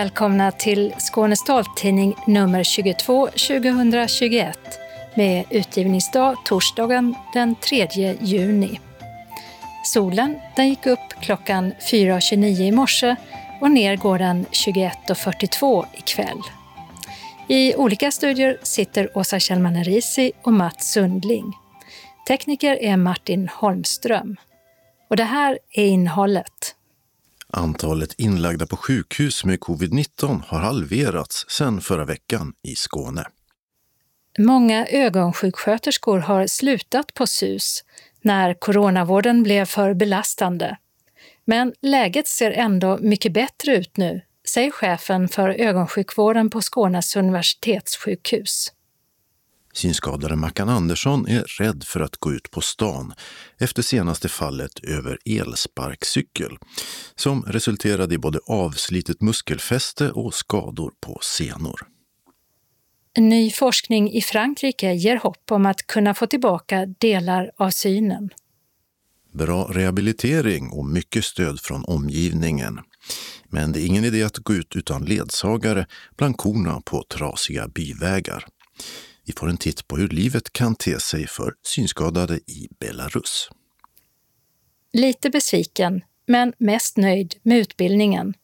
Välkomna till Skånes taltidning nummer 22 2021 med utgivningsdag torsdagen den 3 juni. Solen den gick upp klockan 4.29 i morse och ner går den 21.42 ikväll. I olika studier sitter Åsa Kjellman Risi och Mats Sundling. Tekniker är Martin Holmström. Och det här är innehållet. Antalet inlagda på sjukhus med covid-19 har halverats sedan förra veckan i Skåne. Många ögonsjuksköterskor har slutat på SUS när coronavården blev för belastande. Men läget ser ändå mycket bättre ut nu, säger chefen för ögonsjukvården på Skånes universitetssjukhus. Synskadade Mackan Andersson är rädd för att gå ut på stan efter senaste fallet över elsparkcykel som resulterade i både avslitet muskelfäste och skador på senor. Ny forskning i Frankrike ger hopp om att kunna få tillbaka delar av synen. Bra rehabilitering och mycket stöd från omgivningen. Men det är ingen idé att gå ut utan ledsagare bland korna på trasiga byvägar. Vi får en titt på hur livet kan te sig för synskadade i Belarus. Lite besviken, men mest nöjd med utbildningen.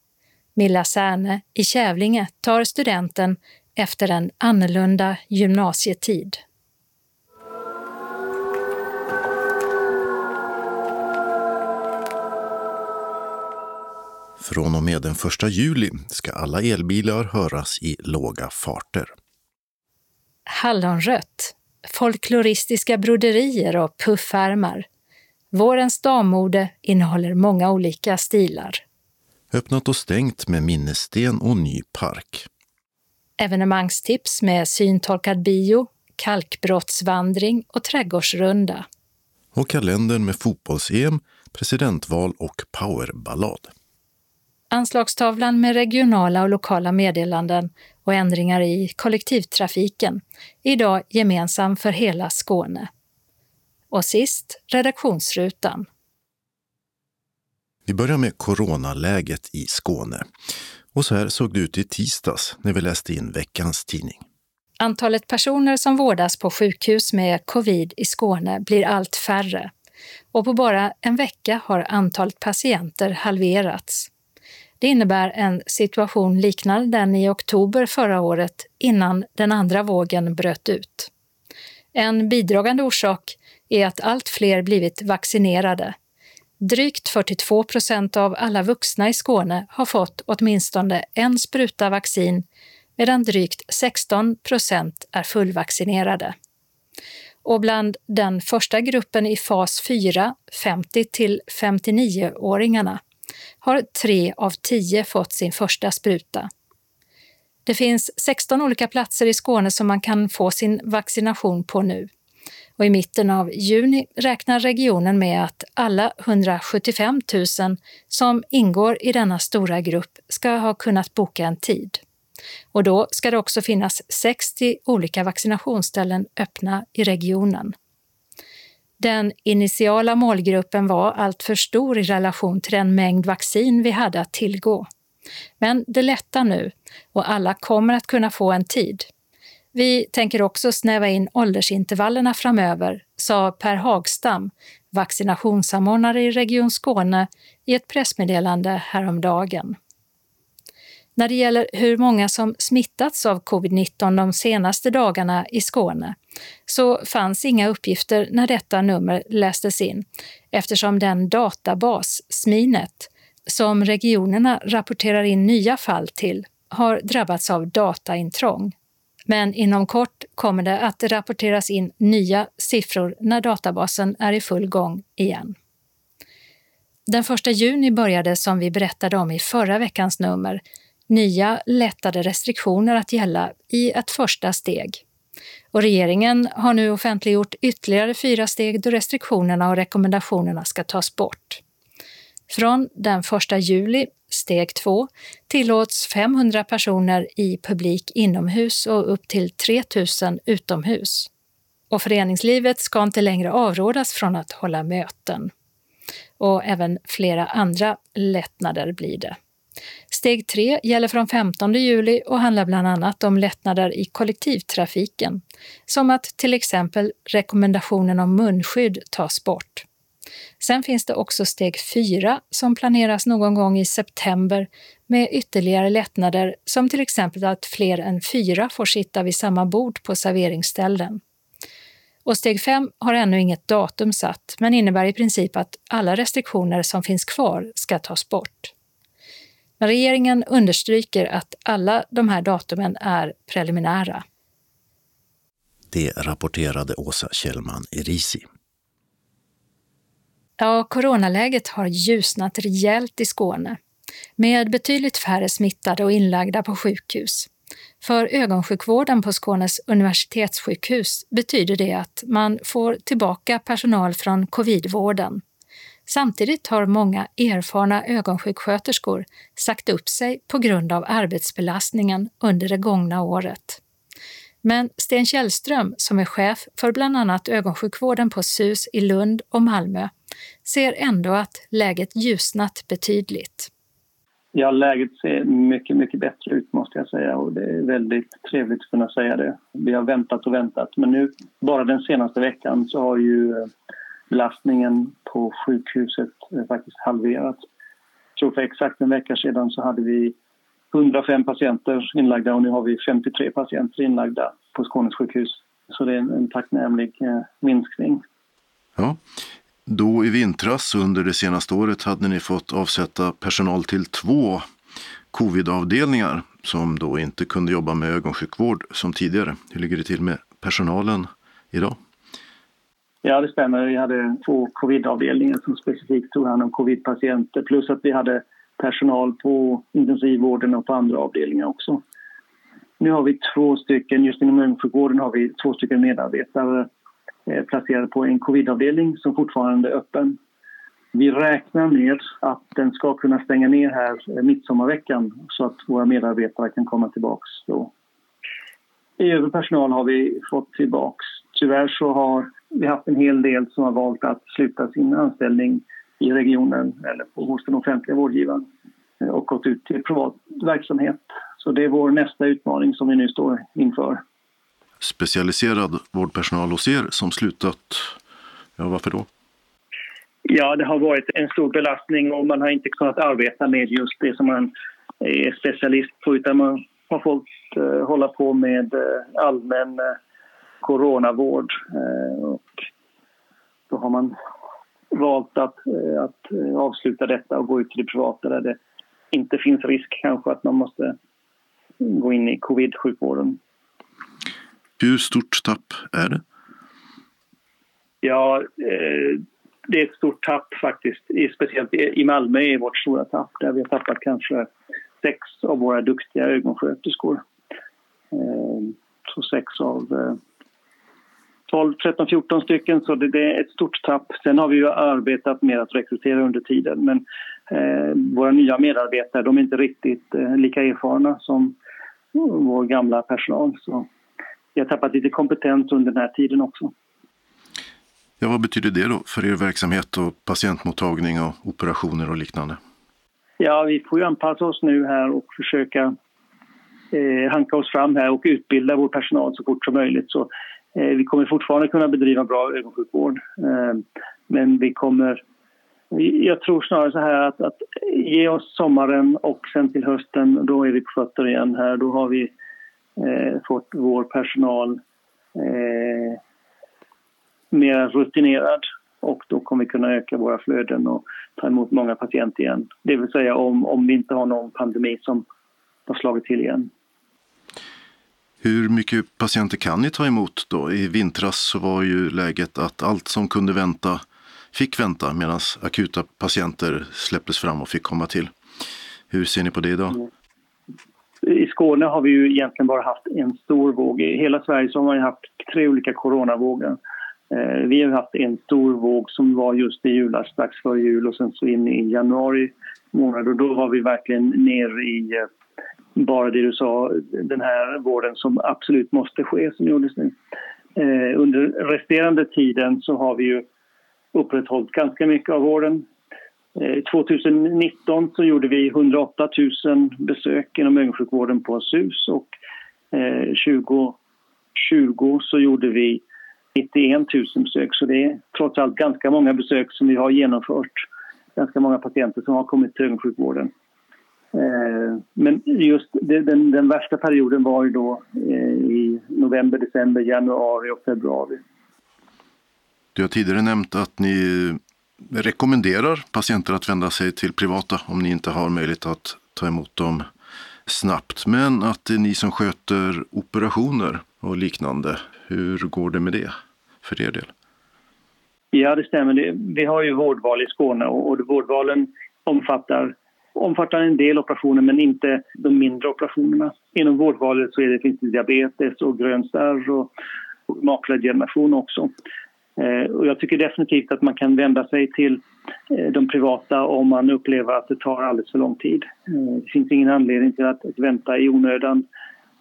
Milla Särne i Kävlinge tar studenten efter en annorlunda gymnasietid. Från och med den 1 juli ska alla elbilar höras i låga farter. Hallonrött, folkloristiska broderier och puffärmar. Vårens dammode innehåller många olika stilar. Öppnat och stängt med minnessten och ny park. Evenemangstips med syntolkad bio, kalkbrottsvandring och trädgårdsrunda. Och kalendern med fotbolls-EM, presidentval och powerballad. Anslagstavlan med regionala och lokala meddelanden och ändringar i kollektivtrafiken är idag gemensam för hela Skåne. Och sist redaktionsrutan. Vi börjar med coronaläget i Skåne. Och så här såg det ut i tisdags när vi läste in veckans tidning. Antalet personer som vårdas på sjukhus med covid i Skåne blir allt färre och på bara en vecka har antalet patienter halverats. Det innebär en situation liknande den i oktober förra året innan den andra vågen bröt ut. En bidragande orsak är att allt fler blivit vaccinerade. Drygt 42 procent av alla vuxna i Skåne har fått åtminstone en spruta vaccin medan drygt 16 procent är fullvaccinerade. Och bland den första gruppen i fas 4, 50 till 59-åringarna, har tre av tio fått sin första spruta. Det finns 16 olika platser i Skåne som man kan få sin vaccination på nu. Och I mitten av juni räknar regionen med att alla 175 000 som ingår i denna stora grupp ska ha kunnat boka en tid. Och då ska det också finnas 60 olika vaccinationsställen öppna i regionen. Den initiala målgruppen var alltför stor i relation till den mängd vaccin vi hade att tillgå. Men det lättar nu och alla kommer att kunna få en tid. Vi tänker också snäva in åldersintervallerna framöver, sa Per Hagstam, vaccinationssamordnare i Region Skåne, i ett pressmeddelande häromdagen. När det gäller hur många som smittats av covid-19 de senaste dagarna i Skåne så fanns inga uppgifter när detta nummer lästes in eftersom den databas, Sminet, som regionerna rapporterar in nya fall till har drabbats av dataintrång. Men inom kort kommer det att rapporteras in nya siffror när databasen är i full gång igen. Den 1 juni började, som vi berättade om i förra veckans nummer, nya lättade restriktioner att gälla i ett första steg. Och regeringen har nu offentliggjort ytterligare fyra steg då restriktionerna och rekommendationerna ska tas bort. Från den 1 juli, steg 2, tillåts 500 personer i publik inomhus och upp till 3 000 utomhus. Och föreningslivet ska inte längre avrådas från att hålla möten. Och även flera andra lättnader blir det. Steg 3 gäller från 15 juli och handlar bland annat om lättnader i kollektivtrafiken, som att till exempel rekommendationen om munskydd tas bort. Sen finns det också steg 4 som planeras någon gång i september med ytterligare lättnader som till exempel att fler än fyra får sitta vid samma bord på serveringsställen. Och steg 5 har ännu inget datum satt men innebär i princip att alla restriktioner som finns kvar ska tas bort. Men regeringen understryker att alla de här datumen är preliminära. Det rapporterade Åsa Kjellman Erisi. Ja, coronaläget har ljusnat rejält i Skåne med betydligt färre smittade och inlagda på sjukhus. För ögonsjukvården på Skånes universitetssjukhus betyder det att man får tillbaka personal från covidvården. Samtidigt har många erfarna ögonsjuksköterskor sagt upp sig på grund av arbetsbelastningen under det gångna året. Men Sten Källström, som är chef för bland annat ögonsjukvården på SUS i Lund och Malmö, ser ändå att läget ljusnat betydligt. Ja, läget ser mycket, mycket bättre ut måste jag säga och det är väldigt trevligt att kunna säga det. Vi har väntat och väntat men nu, bara den senaste veckan så har ju belastningen på sjukhuset faktiskt halverats. Så för exakt en vecka sedan så hade vi 105 patienter inlagda och nu har vi 53 patienter inlagda på Skånes sjukhus. Så det är en, en tacknämlig eh, minskning. Ja. Då i vintras under det senaste året hade ni fått avsätta personal till två covidavdelningar som då inte kunde jobba med ögonsjukvård som tidigare. Hur ligger det till med personalen idag? Ja, det stämmer. Vi hade två covidavdelningar som specifikt tog hand om covidpatienter plus att vi hade personal på intensivvården och på andra avdelningar också. Nu har vi två stycken, just inom ögonsjukvården har vi två stycken medarbetare eh, placerade på en covidavdelning som fortfarande är öppen. Vi räknar med att den ska kunna stänga ner här eh, midsommarveckan så att våra medarbetare kan komma tillbaks då. I övrig personal har vi fått tillbaks. Tyvärr så har vi haft en hel del som har valt att sluta sin anställning i regionen eller på, hos den offentliga vårdgivaren eh, och gått ut till privat verksamhet. Så det är vår nästa utmaning som vi nu står inför. Specialiserad vårdpersonal hos er som slutat, ja varför då? Ja, det har varit en stor belastning och man har inte kunnat arbeta med just det som man är specialist på utan man har fått uh, hålla på med uh, allmän uh, coronavård. och då har man valt att, eh, att eh, avsluta detta och gå ut till det privata där det inte finns risk kanske att man måste gå in i covid-sjukvården. Hur stort tapp är det? Ja, eh, det är ett stort tapp faktiskt. Speciellt i Malmö är vårt stora tapp där vi har tappat kanske sex av våra duktiga ögonsköterskor. Så sex av 12, 13, 14 stycken så det, det, är ett stort tapp. Sen har vi ju arbetat med att rekrytera under tiden men eh, våra nya medarbetare de är inte riktigt eh, lika erfarna som vår gamla personal. Så vi har tappat lite kompetens under den här tiden också. Ja, vad betyder det då för er verksamhet och patientmottagning och operationer och liknande? Ja, vi får ju anpassa oss nu här och försöka eh, hanka oss fram här och utbilda vår personal så fort som möjligt. Så Eh, vi kommer fortfarande kunna bedriva bra ögonsjukvård eh, men vi kommer... Jag tror snarare så här att, att ge oss sommaren och sen till hösten, då är vi på fötter igen här. Då har vi eh, fått vår personal eh, mer rutinerad och då kommer vi kunna öka våra flöden och ta emot många patienter igen. Det vill säga om, om vi inte har någon pandemi som har slagit till igen. Hur mycket patienter kan ni ta emot då? I vintras så var ju läget att allt som kunde vänta fick vänta medan akuta patienter släpptes fram och fick komma till. Hur ser ni på det idag? I Skåne har vi ju egentligen bara haft en stor våg. I hela Sverige så har man haft tre olika coronavågor. Eh, vi har haft en stor våg som var just i julas, strax före jul och sen så in i januari månad och då var vi verkligen ner i eh, bara det du sa, den här vården som absolut måste ske som gjordes nu. Eh, under resterande tiden så har vi ju upprätthållit ganska mycket av vården. Eh, 2019 så gjorde vi 108 000 besök inom ögonsjukvården på SUS och eh, 2020 så gjorde vi 91 000 besök. Så det är trots allt ganska många besök som vi har genomfört. Ganska många patienter som har kommit till ögonsjukvården. Eh, men just den, den värsta perioden var ju då eh, i november, december, januari och februari. Du har tidigare nämnt att ni rekommenderar patienter att vända sig till privata om ni inte har möjlighet att ta emot dem snabbt. Men att det är ni som sköter operationer och liknande. Hur går det med det för er del? Ja, det stämmer. Vi har ju vårdval i Skåne och vårdvalen omfattar omfattar en del operationer men inte de mindre operationerna. Inom vårdvalet så är det, finns det diabetes och grönstarr och, och makuladegeneration också. Eh, och jag tycker definitivt att man kan vända sig till eh, de privata om man upplever att det tar alldeles för lång tid. Eh, det finns ingen anledning till att, att vänta i onödan.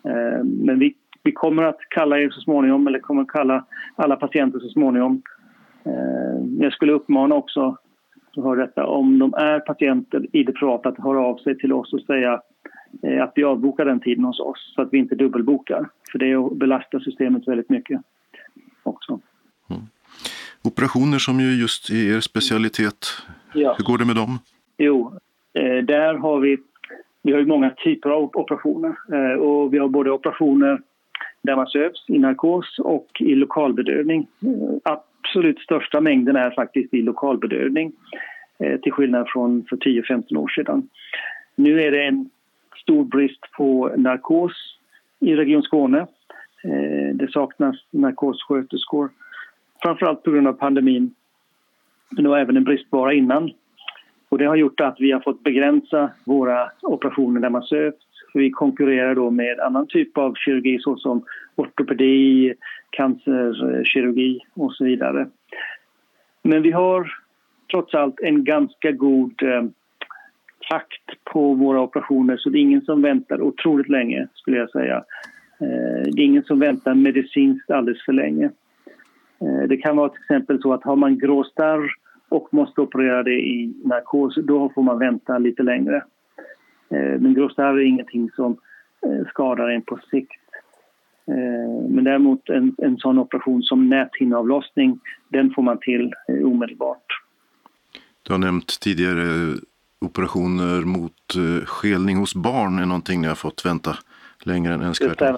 Eh, men vi, vi kommer att kalla er så småningom, eller kommer att kalla alla patienter så småningom. Eh, jag skulle uppmana också som hör detta, om de är patienter i det privata, att höra av sig till oss och säga eh, att vi avbokar den tiden hos oss så att vi inte dubbelbokar. För det belastar systemet väldigt mycket också. Mm. Operationer som ju just är er specialitet, ja. hur går det med dem? Jo, eh, där har vi, vi har ju många typer av operationer eh, och vi har både operationer där man sövs i narkos och i lokalbedövning absolut största mängden är faktiskt i lokalbedövning eh, till skillnad från för 10-15 år sedan. Nu är det en stor brist på narkos i Region Skåne. Eh, det saknas narkossköterskor, framförallt på grund av pandemin. Men det var även en bristvara innan. Och det har gjort att vi har fått begränsa våra operationer där man för Vi konkurrerar då med annan typ av kirurgi såsom ortopedi, cancerkirurgi och så vidare. Men vi har trots allt en ganska god eh, takt på våra operationer så det är ingen som väntar otroligt länge skulle jag säga. Eh, det är ingen som väntar medicinskt alldeles för länge. Eh, det kan vara till exempel så att har man gråstarr och måste operera det i narkos, då får man vänta lite längre. Eh, men gråstarr är ingenting som eh, skadar en på sikt. Eh, men däremot en, en sån operation som näthinneavlossning, den får man till omedelbart. Du har nämnt tidigare operationer mot skelning hos barn är någonting ni har fått vänta längre än önskvärt. Det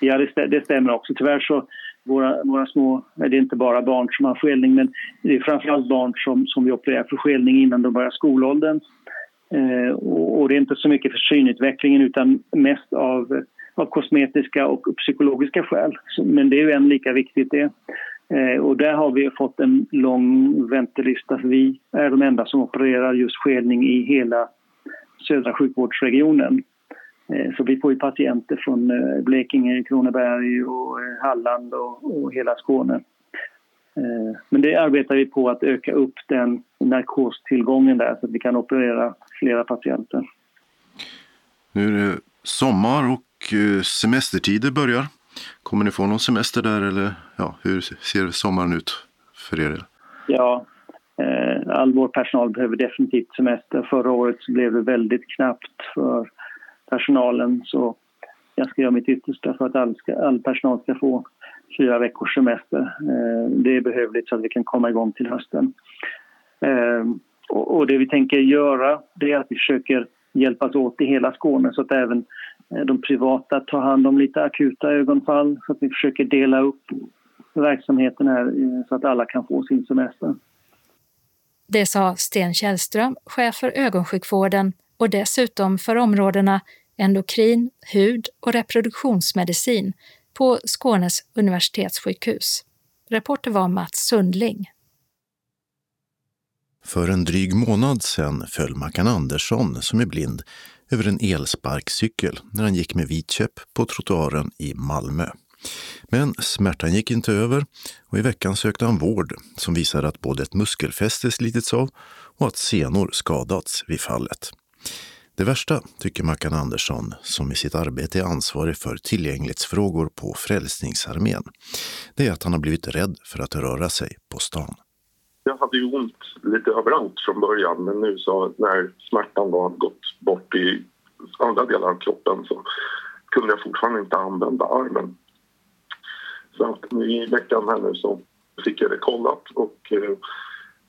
ja, det, det stämmer också. Tyvärr så våra, våra små, det är inte bara barn som har skelning men det är framförallt barn som, som vi opererar för skelning innan de börjar skolåldern. Eh, och, det är inte så mycket för synutvecklingen utan mest av av kosmetiska och psykologiska skäl. Men det är ju än lika viktigt det. Eh, och där har vi fått en lång väntelista för vi är de enda som opererar just skelning i hela södra sjukvårdsregionen. Eh, så vi får ju patienter från Blekinge, Kronoberg och Halland och, och hela Skåne. Men det arbetar vi på att öka upp den narkostillgången där så att vi kan operera flera patienter. Nu är det sommar och Eh, semestertider börjar. Kommer ni få någon semester där eller ja, hur ser sommaren ut för er? Ja, eh, all vår personal behöver definitivt semester. Förra året så blev det väldigt knappt för personalen så jag ska göra mitt yttersta för att all, ska, all personal ska få fyra veckors semester. Eh, det är behövligt så att vi kan komma igång till hösten. Och det vi tänker göra det är att vi försöker hjälpas åt i hela Skåne så att även eh, de privata tar hand om lite akuta ögonfall så att vi försöker dela upp verksamheten här eh, så att alla kan få sin semester. Det sa Sten Källström, chef för ögonsjukvården och dessutom för områdena endokrin, hud och reproduktionsmedicin på Skånes universitetssjukhus. Reporter var Mats Sundling. För en dryg månad sedan föll Mackan Andersson, som är blind, över en elsparkcykel när han gick med vit käpp på trottoaren i Malmö. Men smärtan gick inte över och i veckan sökte han vård som visade att både ett muskelfäste slitits av och att senor skadats vid fallet. Det värsta, tycker Mackan Andersson, som i sitt arbete är ansvarig för tillgänglighetsfrågor på Frälsningsarmén, det är att han har blivit rädd för att röra sig på stan. Jag hade ju ont lite överallt från början men nu så när smärtan var gått bort i andra delar av kroppen så kunde jag fortfarande inte använda armen. Så att i veckan här nu så fick jag det kollat och eh,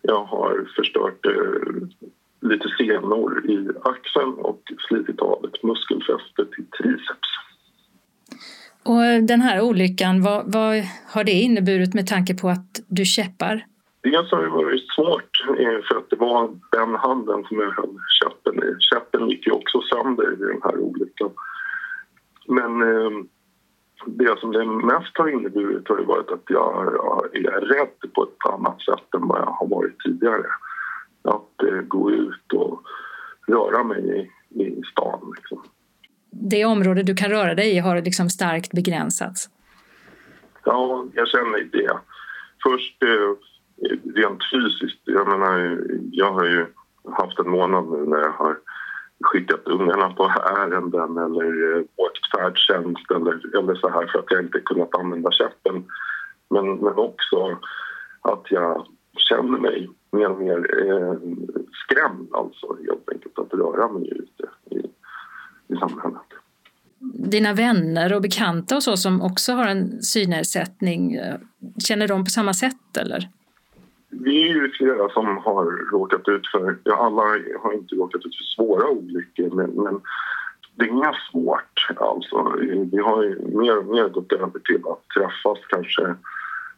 jag har förstört eh, lite senor i axeln och slitit av ett muskelfäste till triceps. Och den här olyckan, vad, vad har det inneburit med tanke på att du käppar? Dels har det varit svårt eh, för att det var den handen som jag höll käppen i. Käppen gick ju också sönder i den här olyckan. Men eh, det som det mest har inneburit har varit att jag är rädd på ett annat sätt än vad jag har varit tidigare. Att eh, gå ut och röra mig i, i stan. Liksom. Det område du kan röra dig i har liksom starkt begränsats? Ja, jag känner det. Först rent fysiskt. Jag menar, jag har ju haft en månad nu när jag har skickat ungarna på ärenden eller eh, åkt färdtjänst eller, eller så här för att jag inte kunnat använda käppen. Men, men också att jag känner mig mer och mer eh, skrämd alltså helt enkelt att röra mig ute i, i samhället. Dina vänner och bekanta och så som också har en synnedsättning, eh, känner de på samma sätt eller? Vi är ju flera som har råkat ut för, ja alla har inte råkat ut för svåra olyckor men, men det är inga svårt alltså. Vi har ju mer och mer gått över till att träffas kanske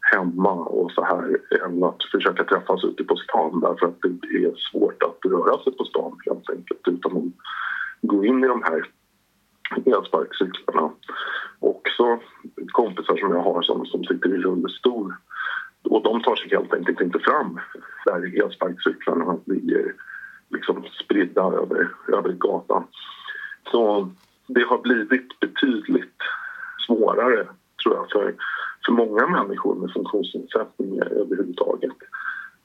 hemma och så här än att försöka träffas ute på stan därför att det är svårt att röra sig på stan helt enkelt utan att gå in i de här elsparkcyklarna. Också kompisar som jag har som, som sitter i rullstol och de tar sig helt enkelt inte fram där elsparkcyklarna ligger liksom spridda över, över gatan. Så det har blivit betydligt svårare, tror jag, för, för många människor med funktionsnedsättningar överhuvudtaget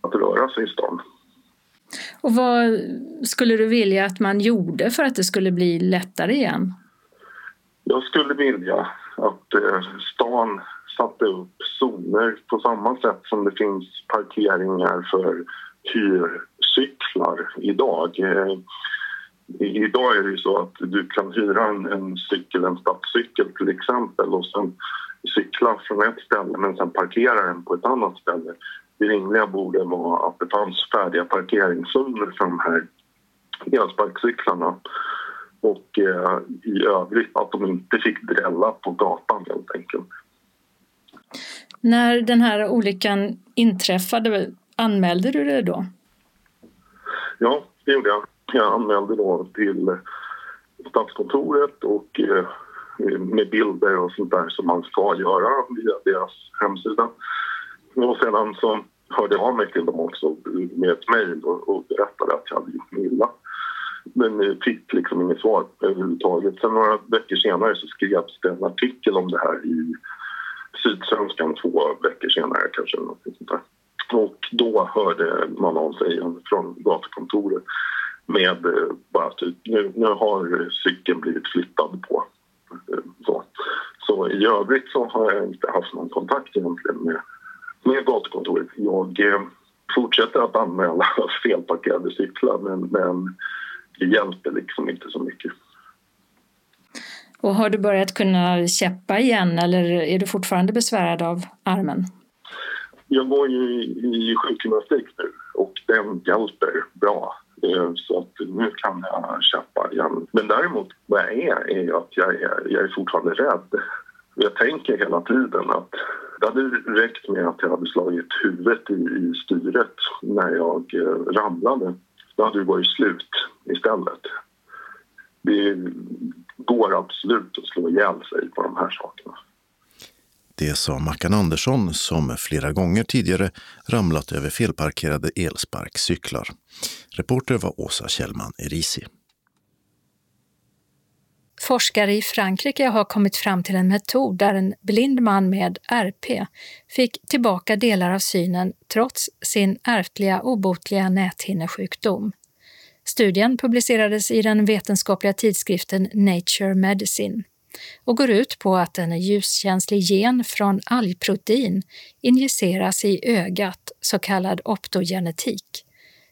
att röra sig i stan. Och vad skulle du vilja att man gjorde för att det skulle bli lättare igen? Jag skulle vilja att eh, stan satte upp zoner på samma sätt som det finns parkeringar för hyrcyklar idag. Eh, idag är det ju så att du kan hyra en, en cykel, en stadscykel till exempel och sen cykla från ett ställe men sen parkera den på ett annat ställe. Det rimliga borde vara att det fanns färdiga parkeringszoner för de här elsparkcyklarna och eh, i övrigt att de inte fick drälla på gatan helt enkelt. När den här olyckan inträffade, anmälde du det då? Ja, det gjorde jag. Jag anmälde då till Statskontoret och eh, med bilder och sånt där som man ska göra via deras hemsida. Och sedan så hörde jag av mig till dem också med ett mejl och, och berättade att jag hade gjort mig illa. Men fick liksom inget svar överhuvudtaget. Sen några veckor senare så skrevs det en artikel om det här i Sydsvenskan två veckor senare kanske. Sånt där. Och då hörde man av sig från gatukontoret med eh, bara typ nu, nu har cykeln blivit flyttad på. Eh, så. så i övrigt så har jag inte haft någon kontakt egentligen med, med gatukontoret. Jag eh, fortsätter att anmäla felparkerade cyklar men, men det hjälper liksom inte så mycket. Och har du börjat kunna käppa igen eller är du fortfarande besvärad av armen? Jag går ju i sjukgymnastik nu och den hjälper bra. Eh, så att nu kan jag käppa igen. Men däremot, vad jag är, är ju att jag är, jag är fortfarande rädd. Jag tänker hela tiden att det hade räckt med att jag hade slagit huvudet i, i styret när jag eh, ramlade. Då hade det varit slut istället. Det går absolut att slå ihjäl sig på de här sakerna. Det sa Mackan Andersson som flera gånger tidigare ramlat över felparkerade elsparkcyklar. Reporter var Åsa Kjellman Erisi. Forskare i Frankrike har kommit fram till en metod där en blind man med RP fick tillbaka delar av synen trots sin ärftliga obotliga näthinnesjukdom. Studien publicerades i den vetenskapliga tidskriften Nature Medicine. och går ut på att en ljuskänslig gen från algprotein injiceras i ögat, så kallad optogenetik,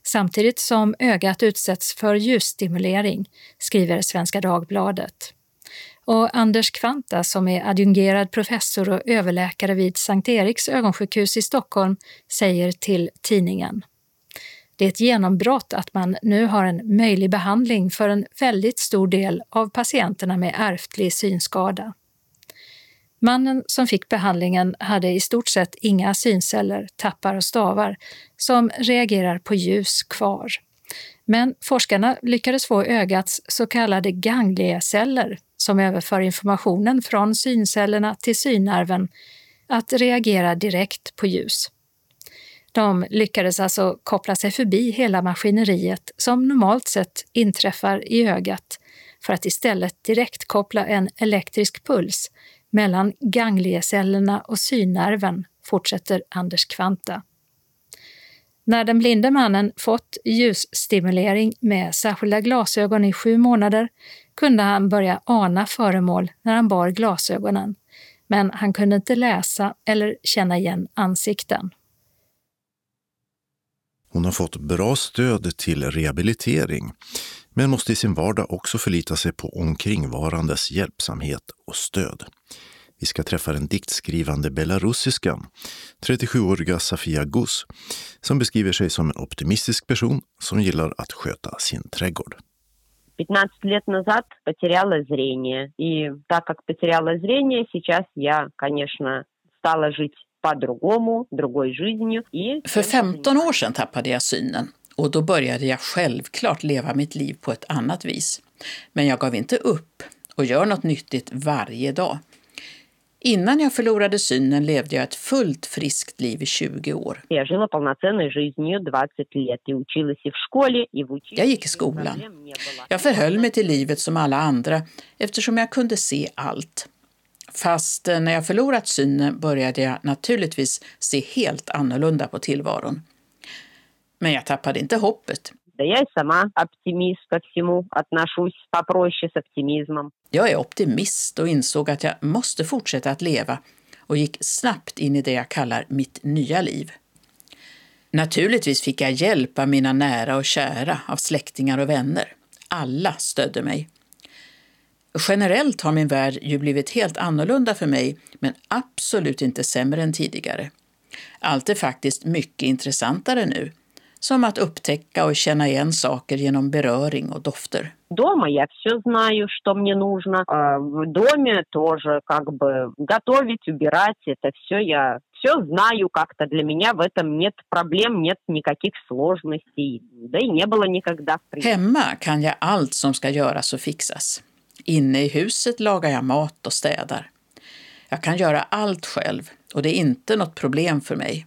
samtidigt som ögat utsätts för ljusstimulering, skriver Svenska Dagbladet. Och Anders Kvanta, som är adjungerad professor och överläkare vid Sankt Eriks ögonsjukhus i Stockholm, säger till tidningen det är ett genombrott att man nu har en möjlig behandling för en väldigt stor del av patienterna med ärftlig synskada. Mannen som fick behandlingen hade i stort sett inga synceller, tappar och stavar som reagerar på ljus kvar. Men forskarna lyckades få ögats så kallade ganglieceller, som överför informationen från syncellerna till synnerven, att reagera direkt på ljus. De lyckades alltså koppla sig förbi hela maskineriet som normalt sett inträffar i ögat för att istället direkt koppla en elektrisk puls mellan gangliecellerna och synnerven, fortsätter Anders Kvanta. När den blinde mannen fått ljusstimulering med särskilda glasögon i sju månader kunde han börja ana föremål när han bar glasögonen, men han kunde inte läsa eller känna igen ansikten. Hon har fått bra stöd till rehabilitering, men måste i sin vardag också förlita sig på omkringvarandes hjälpsamhet och stöd. Vi ska träffa den diktskrivande belarussiskan, 37-åriga Safia Gus, som beskriver sig som en optimistisk person som gillar att sköta sin trädgård. 15 лет назад потеряла зрение. И так как потеряла зрение, сейчас я, конечно, стала жить för 15 år sedan tappade jag synen och då började jag självklart leva mitt liv på ett annat vis. Men jag gav inte upp och gör något nyttigt varje dag. Innan jag förlorade synen levde jag ett fullt friskt liv i 20 år. Jag gick i skolan. Jag förhöll mig till livet som alla andra eftersom jag kunde se allt. Fast eh, när jag förlorat synen började jag naturligtvis se helt annorlunda på tillvaron. Men jag tappade inte hoppet. Jag är optimist och insåg att jag måste fortsätta att leva och gick snabbt in i det jag kallar mitt nya liv. Naturligtvis fick jag hjälp av mina nära och kära, av släktingar och vänner. Alla stödde mig. Generellt har min värld ju blivit helt annorlunda för mig, men absolut inte sämre än tidigare. Allt är faktiskt mycket intressantare nu, som att upptäcka och känna igen saker genom beröring och dofter. Дома я все знаю, что мне нужно. В доме тоже как бы готовить, убирать, это все я все знаю как-то. Для меня в этом нет проблем, нет никаких сложностей. Да и не было никогда. Hemma kan jag allt som ska göras och fixas. Inne i huset lagar jag mat och städar. Jag kan göra allt själv och det är inte något problem för mig.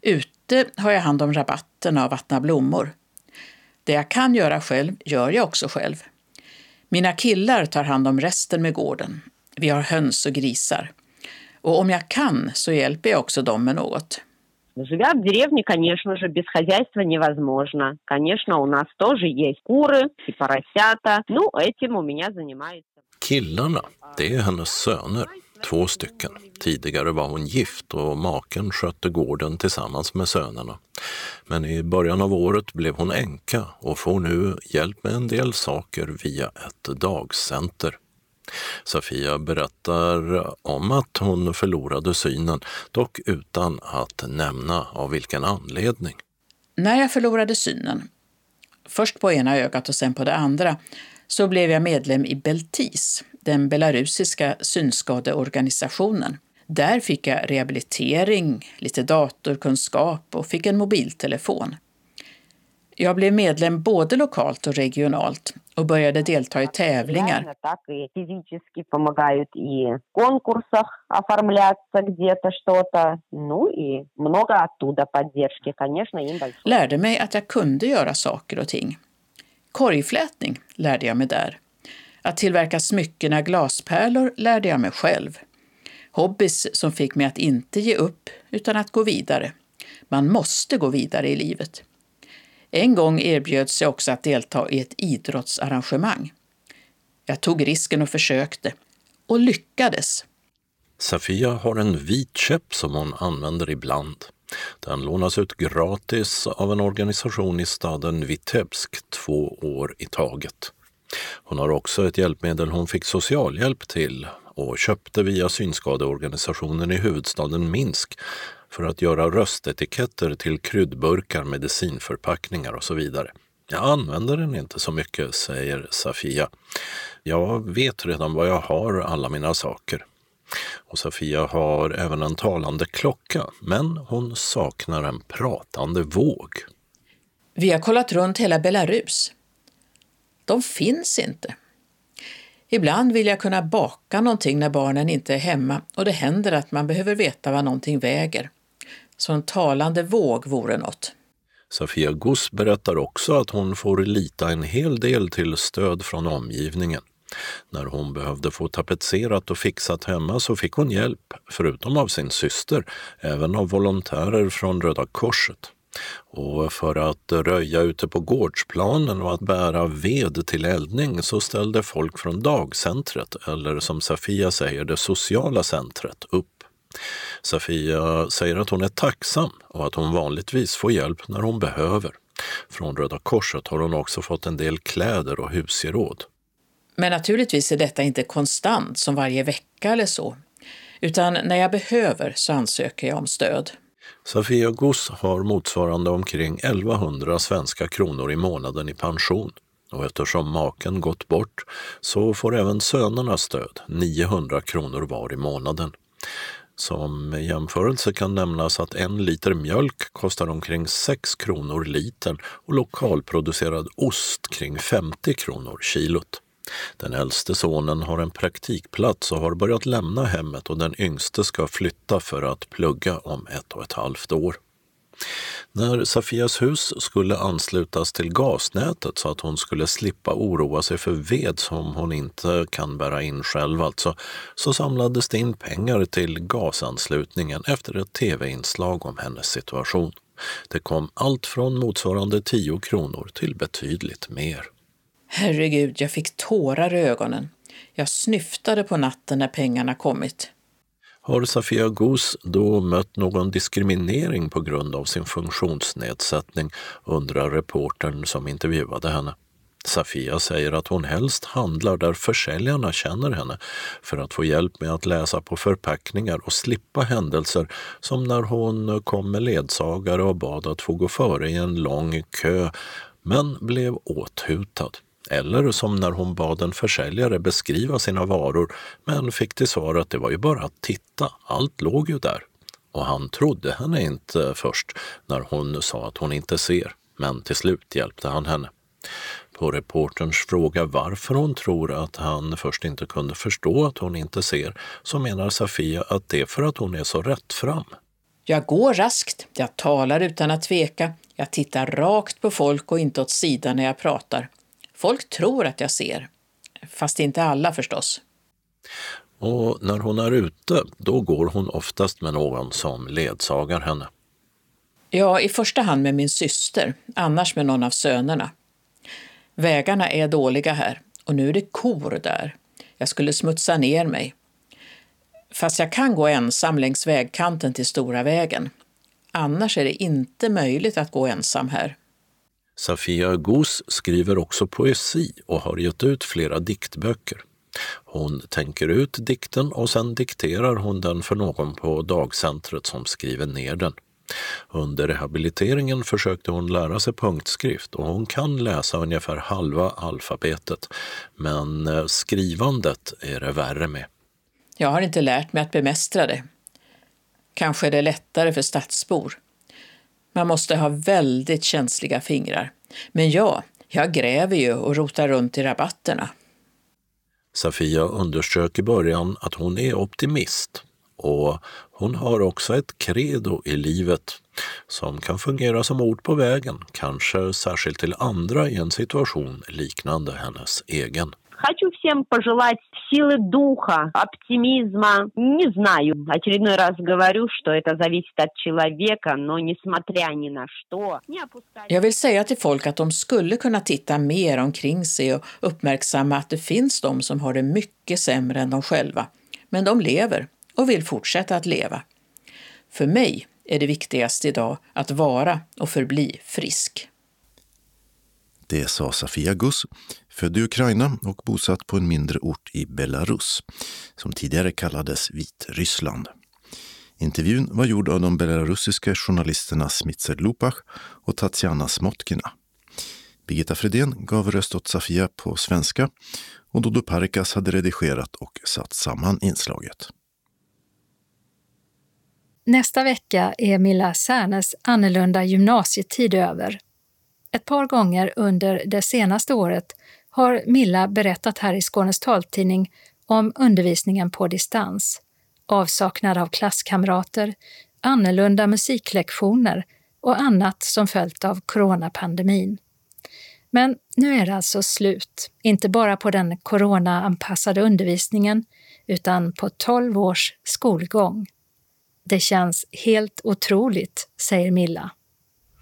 Ute har jag hand om rabatterna och vattnar blommor. Det jag kan göra själv gör jag också själv. Mina killar tar hand om resten med gården. Vi har höns och grisar. Och om jag kan så hjälper jag också dem med något. Живя в деревне, конечно же, без хозяйства невозможно. Конечно, у нас тоже есть куры и поросята. Ну, этим у меня занимается... Killarna, det är hennes söner, två stycken. Tidigare var hon gift och maken skötte gården tillsammans med sönerna. Men i början av året blev hon änka och får nu hjälp med en del saker via ett dagcenter. Sofia berättar om att hon förlorade synen, dock utan att nämna av vilken anledning. När jag förlorade synen, först på ena ögat och sen på det andra, så blev jag medlem i Beltis, den belarusiska synskadeorganisationen. Där fick jag rehabilitering, lite datorkunskap och fick en mobiltelefon. Jag blev medlem både lokalt och regionalt och började delta i tävlingar. Lärde mig att jag kunde göra saker och ting. Korgflätning lärde jag mig där. Att tillverka smycken av glaspärlor lärde jag mig själv. Hobbys som fick mig att inte ge upp utan att gå vidare. Man måste gå vidare i livet. En gång erbjöds jag också att delta i ett idrottsarrangemang. Jag tog risken och försökte. och lyckades. Safia har en vit käpp som hon använder ibland. Den lånas ut gratis av en organisation i staden Vitebsk två år i taget. Hon har också ett hjälpmedel hon fick socialhjälp till och köpte via synskadeorganisationen i huvudstaden Minsk för att göra röstetiketter till kryddburkar, medicinförpackningar och så vidare. Jag använder den inte så mycket, säger Safia. Jag vet redan var jag har alla mina saker. Och Safia har även en talande klocka, men hon saknar en pratande våg. Vi har kollat runt hela Belarus. De finns inte. Ibland vill jag kunna baka någonting när barnen inte är hemma och det händer att man behöver veta vad någonting väger. Så en talande våg vore något. Sofia Guss berättar också att hon får lita en hel del till stöd från omgivningen. När hon behövde få tapetserat och fixat hemma så fick hon hjälp, förutom av sin syster, även av volontärer från Röda Korset. Och för att röja ute på gårdsplanen och att bära ved till eldning så ställde folk från dagcentret, eller som Safia säger, det sociala centret, upp. Safia säger att hon är tacksam och att hon vanligtvis får hjälp när hon behöver. Från Röda Korset har hon också fått en del kläder och husgeråd. Men naturligtvis är detta inte konstant som varje vecka eller så, utan när jag behöver så ansöker jag om stöd. Safia Gus har motsvarande omkring 1100 svenska kronor i månaden i pension och eftersom maken gått bort så får även sönerna stöd, 900 kronor var i månaden. Som jämförelse kan nämnas att en liter mjölk kostar omkring 6 kronor litern och lokalproducerad ost kring 50 kronor kilot. Den äldste sonen har en praktikplats och har börjat lämna hemmet och den yngste ska flytta för att plugga om ett och ett halvt år. När Safias hus skulle anslutas till gasnätet så att hon skulle slippa oroa sig för ved som hon inte kan bära in själv alltså, så samlades det in pengar till gasanslutningen efter ett tv-inslag om hennes situation. Det kom allt från motsvarande 10 kronor till betydligt mer. Herregud, jag fick tårar i ögonen. Jag snyftade på natten när pengarna kommit. Har Safia Gus då mött någon diskriminering på grund av sin funktionsnedsättning, undrar reportern som intervjuade henne. Safia säger att hon helst handlar där försäljarna känner henne för att få hjälp med att läsa på förpackningar och slippa händelser som när hon kom med ledsagare och bad att få gå före i en lång kö, men blev åthutad. Eller som när hon bad en försäljare beskriva sina varor men fick till svar att det var ju bara att titta, allt låg ju där. Och han trodde henne inte först när hon sa att hon inte ser, men till slut hjälpte han henne. På reporterns fråga varför hon tror att han först inte kunde förstå att hon inte ser så menar Safia att det är för att hon är så rättfram. Jag går raskt, jag talar utan att tveka, jag tittar rakt på folk och inte åt sidan när jag pratar. Folk tror att jag ser, fast inte alla förstås. Och när hon är ute, då går hon oftast med någon som ledsagar henne. Ja, i första hand med min syster, annars med någon av sönerna. Vägarna är dåliga här och nu är det kor där. Jag skulle smutsa ner mig. Fast jag kan gå ensam längs vägkanten till stora vägen. Annars är det inte möjligt att gå ensam här. Safia Ghos skriver också poesi och har gett ut flera diktböcker. Hon tänker ut dikten och sen dikterar hon den för någon på dagcentret som skriver ner den. Under rehabiliteringen försökte hon lära sig punktskrift och hon kan läsa ungefär halva alfabetet. Men eh, skrivandet är det värre med. Jag har inte lärt mig att bemästra det. Kanske är det lättare för stadsbor. Man måste ha väldigt känsliga fingrar. Men ja, jag gräver ju och rotar runt i rabatterna. Safia underströk i början att hon är optimist och hon har också ett credo i livet som kan fungera som ord på vägen, kanske särskilt till andra i en situation liknande hennes egen. Хочу всем пожелать силы духа, оптимизма. Не знаю, очередной раз говорю, что это зависит от человека, но несмотря ни на что... Не опускать... Jag vill säga till folk att de skulle kunna titta mer omkring sig och uppmärksamma att det finns de som har det mycket sämre än de själva. Men de lever och vill fortsätta att leva. För mig är det viktigaste idag att vara och förbli frisk. Det sa Safia Gus, född i Ukraina och bosatt på en mindre ort i Belarus, som tidigare kallades Vitryssland. Intervjun var gjord av de belarusiska journalisterna Smitser Lupach och Tatjana Smotkina. Birgitta Fredén gav röst åt Safia på svenska och Dodo Parikas hade redigerat och satt samman inslaget. Nästa vecka är Milla Särnes annorlunda gymnasietid över. Ett par gånger under det senaste året har Milla berättat här i Skånes taltidning om undervisningen på distans, avsaknad av klasskamrater, annorlunda musiklektioner och annat som följt av coronapandemin. Men nu är det alltså slut, inte bara på den coronaanpassade undervisningen, utan på 12 års skolgång. Det känns helt otroligt, säger Milla.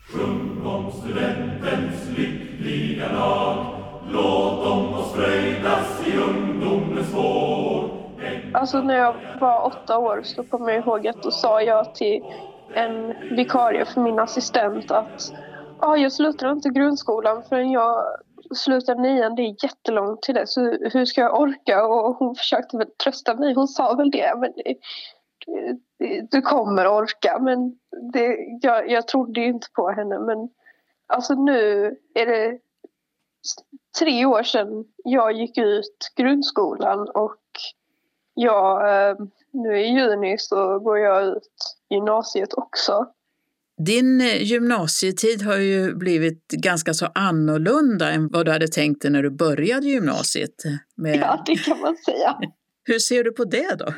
Sjung om studentens lyckliga dag i ungdomens vår Alltså när jag var åtta år så kommer jag ihåg att då sa jag till en vikarie för min assistent att ah, jag slutar inte grundskolan förrän jag slutar nian. Det är jättelångt till det så hur ska jag orka? Och hon försökte väl trösta mig. Hon sa väl det men det, du kommer orka. Men det, jag, jag trodde inte på henne. Men alltså nu är det tre år sedan jag gick ut grundskolan och jag, eh, nu i juni så går jag ut gymnasiet också. Din eh, gymnasietid har ju blivit ganska så annorlunda än vad du hade tänkt dig när du började gymnasiet. Med... Ja, det kan man säga. Hur ser du på det då?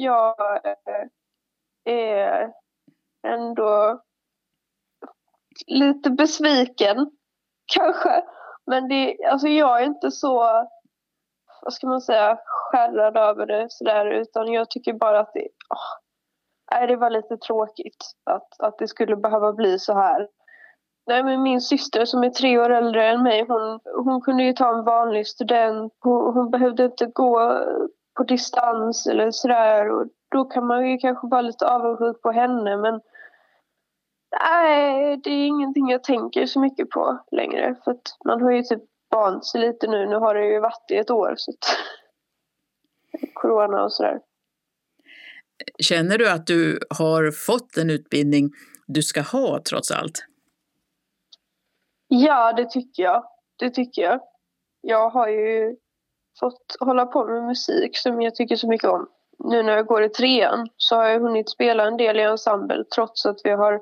jag eh, är ändå lite besviken kanske. Men det, alltså jag är inte så, vad ska man säga, skärrad över det sådär utan jag tycker bara att det, åh, nej, det var lite tråkigt att, att det skulle behöva bli så här. Nej, men min syster som är tre år äldre än mig, hon, hon kunde ju ta en vanlig student. Hon, hon behövde inte gå på distans eller sådär. Och då kan man ju kanske vara lite avundsjuk på henne men nej, det är ingenting jag tänker så mycket på längre. För man har ju typ vant sig lite nu. Nu har det ju varit i ett år. Så. Corona och sådär. Känner du att du har fått en utbildning du ska ha trots allt? Ja, det tycker jag. Det tycker jag. Jag har ju fått hålla på med musik som jag tycker så mycket om. Nu när jag går i trean så har jag hunnit spela en del i ensemble trots att vi har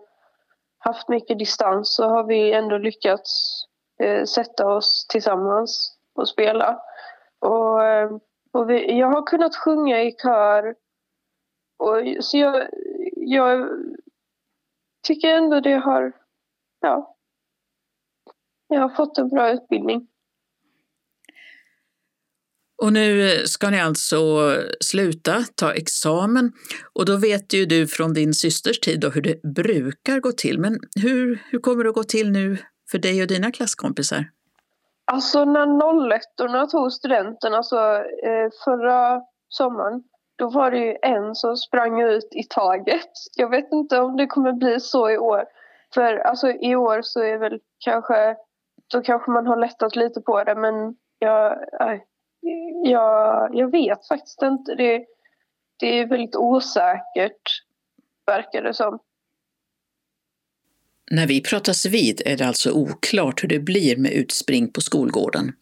haft mycket distans så har vi ändå lyckats eh, sätta oss tillsammans och spela. Och, eh, och vi, jag har kunnat sjunga i kör. Och, så jag, jag tycker ändå det har, ja, jag har fått en bra utbildning. Och nu ska ni alltså sluta, ta examen. Och då vet ju du från din systers tid hur det brukar gå till. Men hur, hur kommer det att gå till nu för dig och dina klasskompisar? Alltså när 01 tog studenten, alltså eh, förra sommaren, då var det ju en som sprang ut i taget. Jag vet inte om det kommer bli så i år. För alltså i år så är väl kanske, då kanske man har lättat lite på det men jag, jag, jag vet faktiskt inte. Det, det är väldigt osäkert, verkar det som. När vi pratas vid är det alltså oklart hur det blir med utspring på skolgården.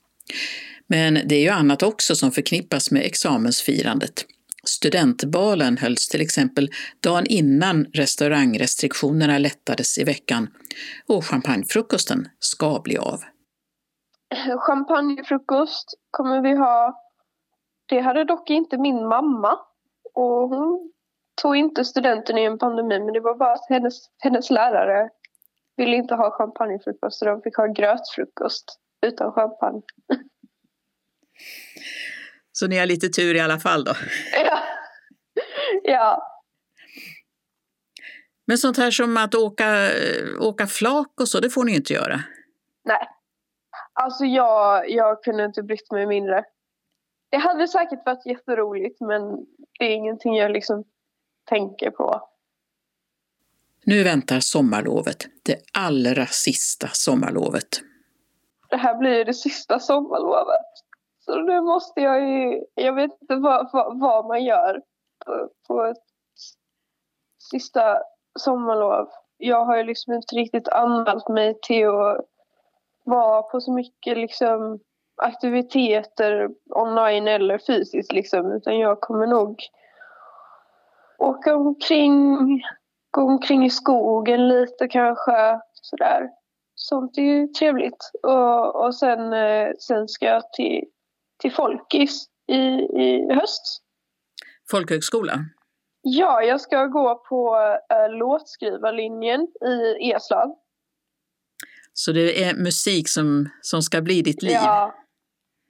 Men det är ju annat också som förknippas med examensfirandet. Studentbalen hölls till exempel dagen innan restaurangrestriktionerna lättades i veckan och champagnefrukosten ska bli av. Champagnefrukost kommer vi ha. Det hade dock inte min mamma. Och hon tog inte studenten i en pandemi men det var bara att hennes, hennes lärare ville inte ha champagnefrukost så de fick ha grötfrukost utan champagne. Så ni har lite tur i alla fall då? Ja. ja. Men sånt här som att åka, åka flak och så, det får ni inte göra? Nej. Alltså jag, jag kunde inte brytt mig mindre. Det hade säkert varit jätteroligt men det är ingenting jag liksom tänker på. Nu väntar sommarlovet, det allra sista sommarlovet. Det här blir det sista sommarlovet. Så nu måste jag ju, jag vet inte vad, vad, vad man gör på, på ett sista sommarlov. Jag har ju liksom inte riktigt anmält mig till att vara på så mycket liksom aktiviteter online eller fysiskt liksom utan jag kommer nog åka omkring, gå omkring i skogen lite kanske sådär. Sånt är ju trevligt. Och, och sen, eh, sen ska jag till, till Folkis i, i höst. Folkhögskola? Ja, jag ska gå på äh, låtskrivarlinjen i Eslöv. Så det är musik som, som ska bli ditt liv? Ja,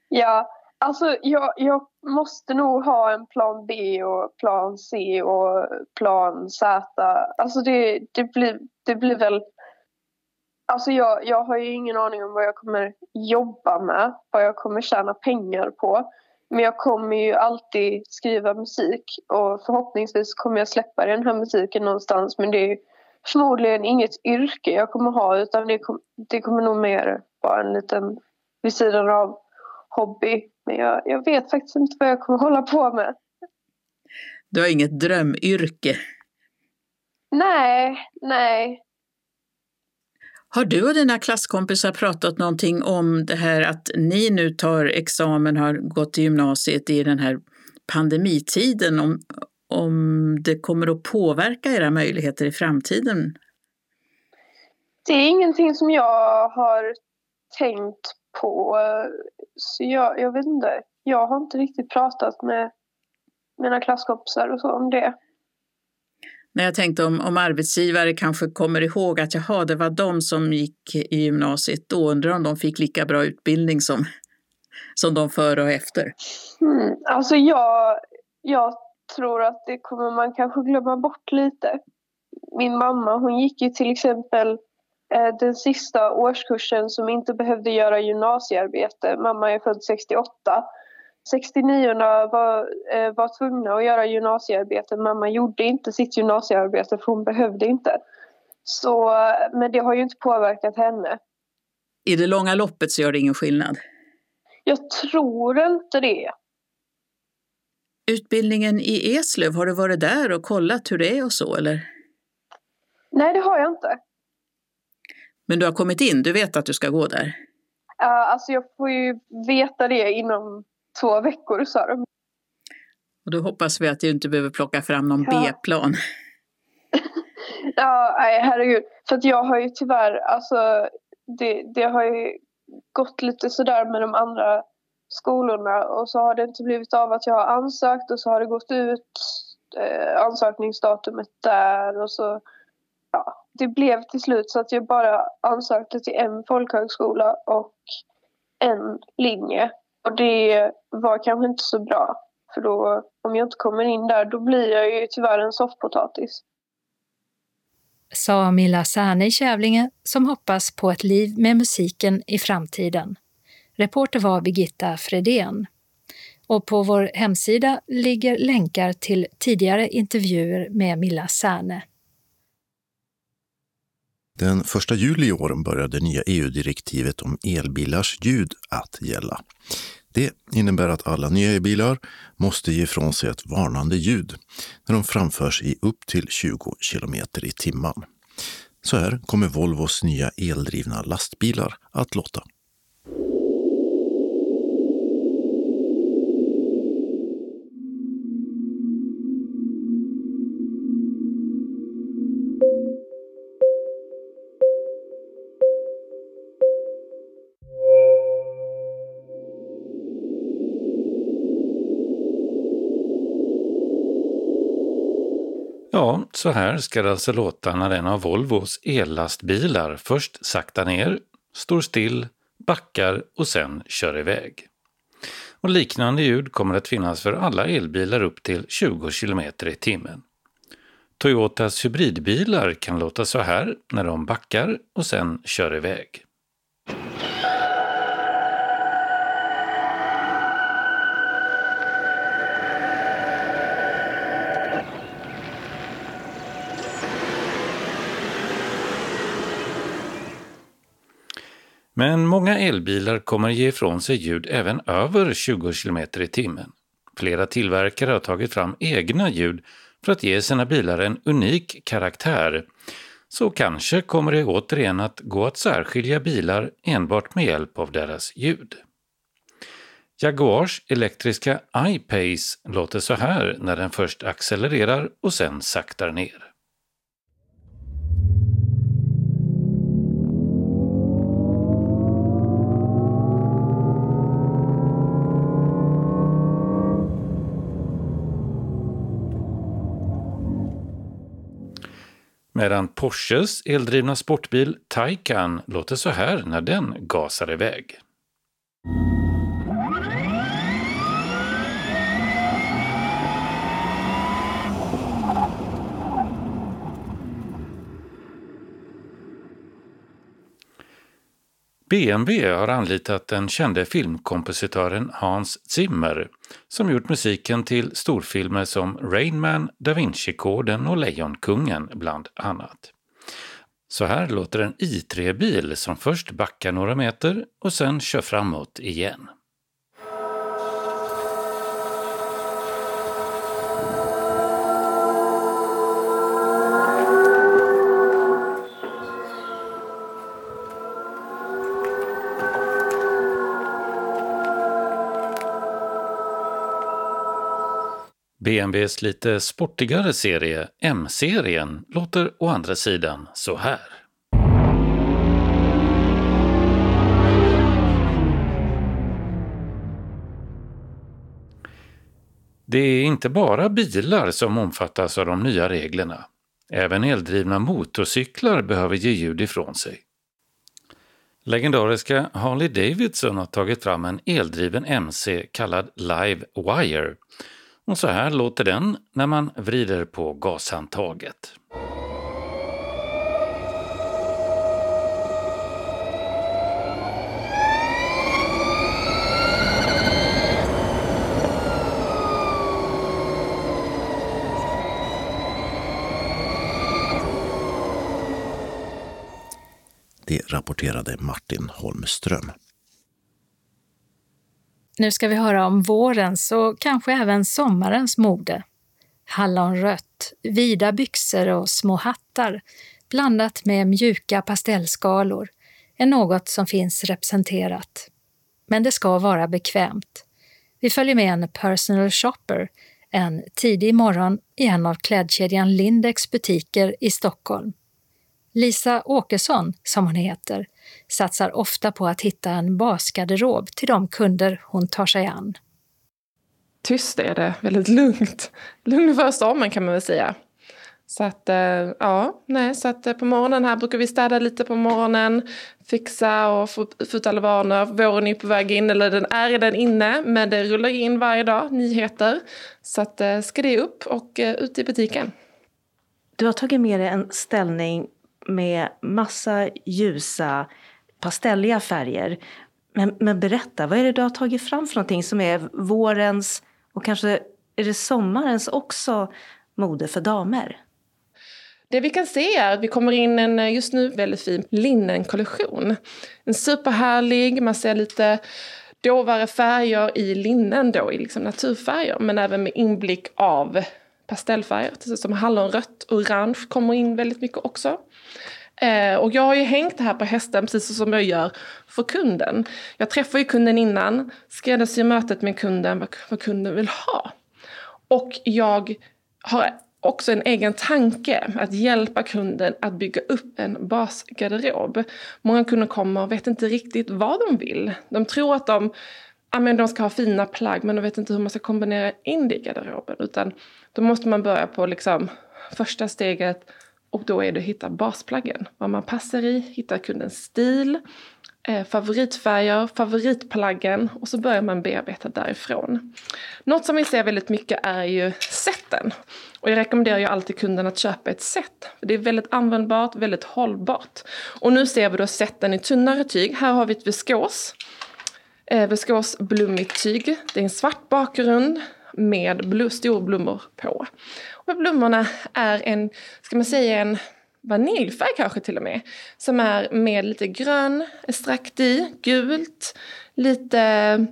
ja. alltså jag, jag måste nog ha en plan B och plan C och plan Z. Alltså det, det, blir, det blir väl... Alltså jag, jag har ju ingen aning om vad jag kommer jobba med, vad jag kommer tjäna pengar på. Men jag kommer ju alltid skriva musik och förhoppningsvis kommer jag släppa den här musiken någonstans. Men det är förmodligen inget yrke jag kommer ha utan det, kom, det kommer nog mer vara en liten vid sidan av hobby. Men jag, jag vet faktiskt inte vad jag kommer hålla på med. Du har inget drömyrke? Nej, nej. Har du och dina klasskompisar pratat någonting om det här att ni nu tar examen, har gått i gymnasiet i den här pandemitiden, om, om det kommer att påverka era möjligheter i framtiden? Det är ingenting som jag har tänkt på. Så jag, jag vet inte. Jag har inte riktigt pratat med mina klasskompisar och så om det. När jag tänkte om, om arbetsgivare kanske kommer ihåg att jaha, det var de som gick i gymnasiet då, undrar om de fick lika bra utbildning som, som de före och efter? Mm, alltså jag, jag tror att det kommer man kanske glömma bort lite. Min mamma hon gick ju till exempel eh, den sista årskursen som inte behövde göra gymnasiearbete. Mamma är född 68. 69 var, eh, var tvungna att göra gymnasiearbete. Mamma gjorde inte sitt gymnasiearbete för hon behövde inte. Så, men det har ju inte påverkat henne. I det långa loppet så gör det ingen skillnad? Jag tror inte det. Utbildningen i Eslöv, har du varit där och kollat hur det är och så eller? Nej, det har jag inte. Men du har kommit in, du vet att du ska gå där? Uh, alltså jag får ju veta det inom två veckor sa de. Och då hoppas vi att du inte behöver plocka fram någon ja. B-plan. ja, nej herregud. För att jag har ju tyvärr, alltså det, det har ju gått lite sådär med de andra skolorna och så har det inte blivit av att jag har ansökt och så har det gått ut eh, ansökningsdatumet där och så ja, det blev till slut så att jag bara ansökte till en folkhögskola och en linje och det var kanske inte så bra. För då, om jag inte kommer in där, då blir jag ju tyvärr en soffpotatis. Sa Milla Särne i Kävlinge som hoppas på ett liv med musiken i framtiden. Reporter var Birgitta Fredén. Och på vår hemsida ligger länkar till tidigare intervjuer med Milla Särne. Den 1 juli i år började det nya EU-direktivet om elbilars ljud att gälla. Det innebär att alla nya elbilar måste ge ifrån sig ett varnande ljud när de framförs i upp till 20 kilometer i timmen. Så här kommer Volvos nya eldrivna lastbilar att låta. Så här ska det alltså låta när en av Volvos ellastbilar först saktar ner, står still, backar och sen kör iväg. Och liknande ljud kommer att finnas för alla elbilar upp till 20 km i timmen. Toyotas hybridbilar kan låta så här när de backar och sen kör iväg. Men många elbilar kommer ge ifrån sig ljud även över 20 km i timmen. Flera tillverkare har tagit fram egna ljud för att ge sina bilar en unik karaktär. Så kanske kommer det återigen att gå att särskilja bilar enbart med hjälp av deras ljud. Jaguars elektriska I-Pace låter så här när den först accelererar och sen saktar ner. Medan Porsches eldrivna sportbil Taycan låter så här när den gasar iväg. BMW har anlitat den kände filmkompositören Hans Zimmer som gjort musiken till storfilmer som Rain Man, Da Vinci-koden och Lejonkungen bland annat. Så här låter en i3-bil som först backar några meter och sen kör framåt igen. BMWs lite sportigare serie, M-serien, låter å andra sidan så här. Det är inte bara bilar som omfattas av de nya reglerna. Även eldrivna motorcyklar behöver ge ljud ifrån sig. Legendariska Harley Davidson har tagit fram en eldriven MC kallad Live Wire och så här låter den när man vrider på gashandtaget. Det rapporterade Martin Holmström. Nu ska vi höra om vårens och kanske även sommarens mode. Hallonrött, vida byxor och små hattar blandat med mjuka pastellskalor är något som finns representerat. Men det ska vara bekvämt. Vi följer med en personal shopper en tidig morgon i en av klädkedjan Lindex butiker i Stockholm. Lisa Åkesson, som hon heter, satsar ofta på att hitta en basgarderob till de kunder hon tar sig an. Tyst är det, väldigt lugnt. Lugn för stormen kan man väl säga. Så att, eh, ja, nej, så att eh, på morgonen här brukar vi städa lite på morgonen, fixa och få ut alla vanor. Våren är på väg in, eller den är den inne, men det rullar in varje dag, nyheter. Så att, eh, ska det upp och ut i butiken. Du har tagit med dig en ställning med massa ljusa pastelliga färger. Men, men berätta, vad är det du har tagit fram för någonting som är vårens och kanske är det sommarens också mode för damer? Det vi kan se är att vi kommer in en eh, just nu väldigt fin linnenkollektion. En superhärlig, man ser lite dovare färger i linnen då, i liksom naturfärger, men även med inblick av pastellfärger, som hallonrött, orange kommer in väldigt mycket också. Eh, och jag har ju hängt det här på hästen precis som jag gör för kunden. Jag träffar ju kunden innan, skräddarsyr mötet med kunden, vad, vad kunden vill ha. Och jag har också en egen tanke att hjälpa kunden att bygga upp en basgarderob. Många kunder kommer och vet inte riktigt vad de vill. De tror att de, ja, men de ska ha fina plagg men de vet inte hur man ska kombinera in det i garderoben. Utan då måste man börja på liksom första steget och då är det att hitta basplaggen. Vad man passar i, hitta kundens stil eh, favoritfärger, favoritplaggen och så börjar man bearbeta därifrån. Något som vi ser väldigt mycket är ju sätten. Och jag rekommenderar ju alltid kunden att köpa ett set. Det är väldigt användbart, väldigt hållbart. Och nu ser vi då sätten i tunnare tyg. Här har vi ett viskos. Eh, viskos blommigt tyg. Det är en svart bakgrund med stor storblommor på. Och blommorna är en, ska man säga en vaniljfärg kanske till och med. Som är med lite grön extrakt i, gult, lite,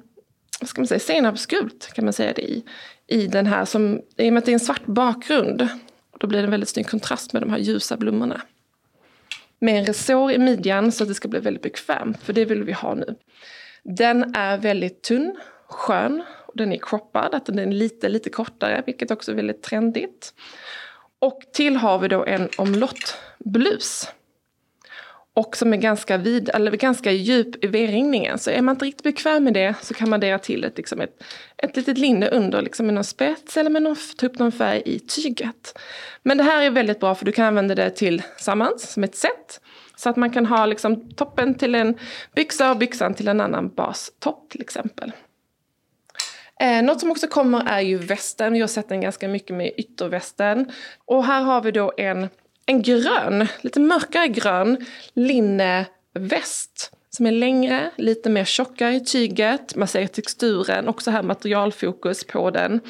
vad ska man säga, senapsgult kan man säga det i. I den här, som, i och med att det är en svart bakgrund. Då blir det en väldigt snygg kontrast med de här ljusa blommorna. Med en resår i midjan så att det ska bli väldigt bekvämt, för det vill vi ha nu. Den är väldigt tunn, skön, den är croppad, att den är lite, lite kortare, vilket också är väldigt trendigt. Och till har vi då en omlottblus. Och som är ganska, vid, eller ganska djup i V-ringningen. Så är man inte riktigt bekväm med det så kan man dela till ett, liksom ett, ett litet linne under liksom med någon spets eller med någon, ta upp någon färg i tyget. Men det här är väldigt bra för du kan använda det tillsammans som ett set. Så att man kan ha liksom toppen till en byxa och byxan till en annan bastopp till exempel. Eh, något som också kommer är ju västen. Vi har sett den ganska mycket med yttervästen. Och här har vi då en, en grön, lite mörkare grön linneväst. Som är längre, lite mer tjockare i tyget. Man ser texturen, också här materialfokus på den.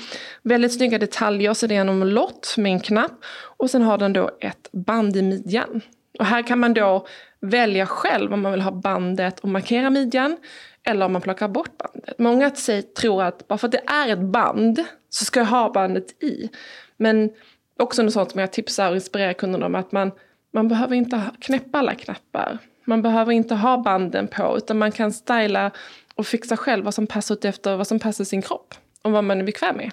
Väldigt snygga detaljer, så det är en omlott med en knapp. Och sen har den då ett band i midjan. Och här kan man då välja själv om man vill ha bandet och markera midjan eller om man plockar bort bandet. Många tror att bara för att det är ett band så ska jag ha bandet i. Men också något sånt som jag tipsar och inspirerar kunderna om att man, man behöver inte knäppa alla knappar. Man behöver inte ha banden på utan man kan styla och fixa själv vad som passar ut efter vad som passar sin kropp och vad man är bekväm med.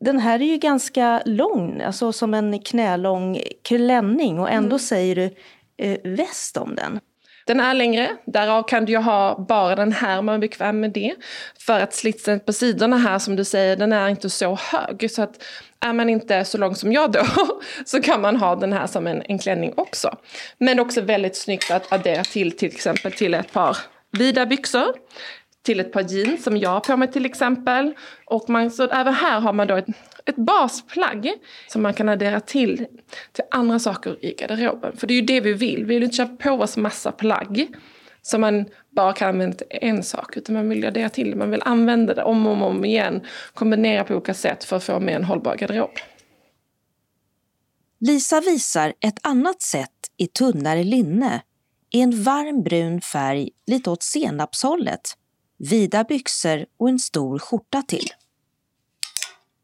Den här är ju ganska lång, alltså som en knälång klänning och ändå mm. säger du eh, väst om den. Den är längre, därav kan du ju ha bara den här om man är bekväm med det. För att slitsen på sidorna här som du säger, den är inte så hög. Så att är man inte så lång som jag då så kan man ha den här som en, en klänning också. Men också väldigt snyggt att addera till till exempel till ett par vida byxor till ett par jeans som jag har på mig till exempel. Och man, så även här har man då ett, ett basplagg som man kan addera till, till andra saker i garderoben. För det är ju det vi vill. Vi vill inte köpa på oss massa plagg som man bara kan använda till en sak. Utan man vill addera till det, man vill använda det om och om, om igen. Kombinera på olika sätt för att få med en hållbar garderob. Lisa visar ett annat sätt i tunnare linne i en varm brun färg lite åt senapshållet vida byxor och en stor skjorta till.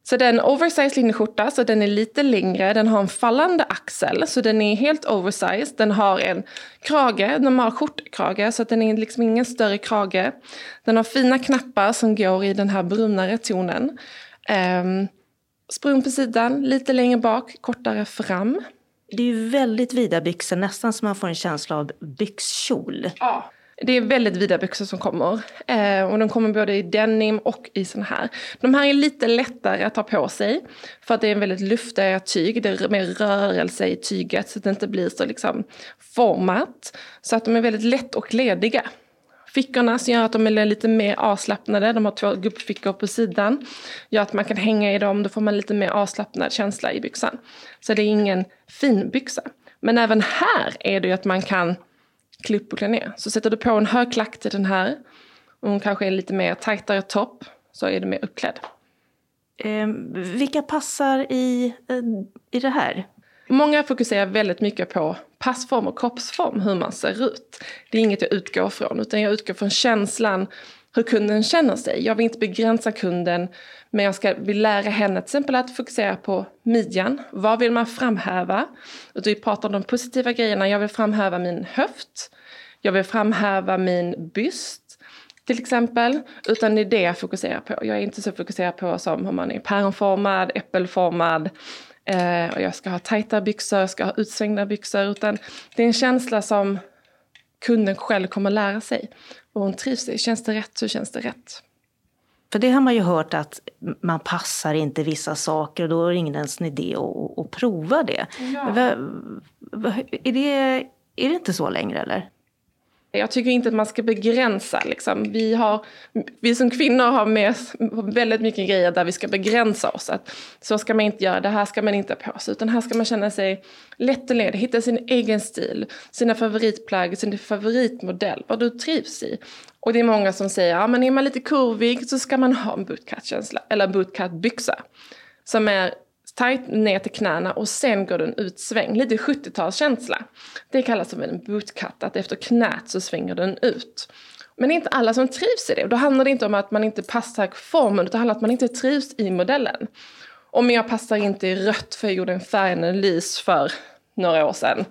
Så det är en oversized linneskjorta, så den är lite längre, den har en fallande axel, så den är helt oversized. Den har en krage, normal skjortkrage, så den är liksom ingen större krage. Den har fina knappar som går i den här brunare tonen. Um, sprung på sidan, lite längre bak, kortare fram. Det är ju väldigt vida byxor, nästan som man får en känsla av byxkjol. Ja. Det är väldigt vida byxor som kommer. Eh, och de kommer både i denim och i sån här. De här är lite lättare att ta på sig. För att det är en väldigt luftiga tyg. Det är mer rörelse i tyget så att det inte blir så liksom format. Så att de är väldigt lätt och lediga. Fickorna som gör att de är lite mer avslappnade. De har två gubbfickor på sidan. Gör att man kan hänga i dem. Då får man lite mer avslappnad känsla i byxan. Så det är ingen fin byxa. Men även här är det ju att man kan klipp och klä ner. Så sätter du på en hög klack till den här och hon kanske är lite mer tajtare topp så är du mer uppklädd. Eh, vilka passar i, eh, i det här? Många fokuserar väldigt mycket på passform och kroppsform, hur man ser ut. Det är inget jag utgår från, utan jag utgår från känslan hur kunden känner sig. Jag vill inte begränsa kunden, men jag ska, vill lära henne till exempel att fokusera på midjan. Vad vill man framhäva? Och vi pratar om de positiva grejerna. Jag vill framhäva min höft. Jag vill framhäva min byst till exempel. Utan det är det jag fokuserar på. Jag är inte så fokuserad på som om man är päronformad, äppelformad. Eh, och jag ska ha tajta byxor, jag ska ha utsvängda byxor. Utan det är en känsla som kunden själv kommer lära sig. Och hon trivs i. Känns det rätt så känns det rätt. För det har man ju hört att man passar inte vissa saker och då är det ingen ens idé att, att prova det. Ja. Är, det är det inte så längre eller? Jag tycker inte att man ska begränsa. Liksom. Vi, har, vi som kvinnor har med väldigt mycket grejer där vi ska begränsa oss. Att så ska man inte göra, det här ska man inte ha på sig. Utan här ska man känna sig lätt och ledig, hitta sin egen stil, sina favoritplagg, sin favoritmodell, vad du trivs i. Och det är många som säger, ja men är man lite kurvig så ska man ha en bootcut-känsla, eller bootcut-byxa. Som är tight ner till knäna och sen går den ut sväng, Lite 70-talskänsla. Det kallas som en bootcut, att efter knät så svänger den ut. Men det är inte alla som trivs i det. Då handlar det inte om att man inte passar formen, utan det handlar om att man inte trivs i modellen. Om jag passar inte i rött för jag gjorde en färganalys för några år sedan.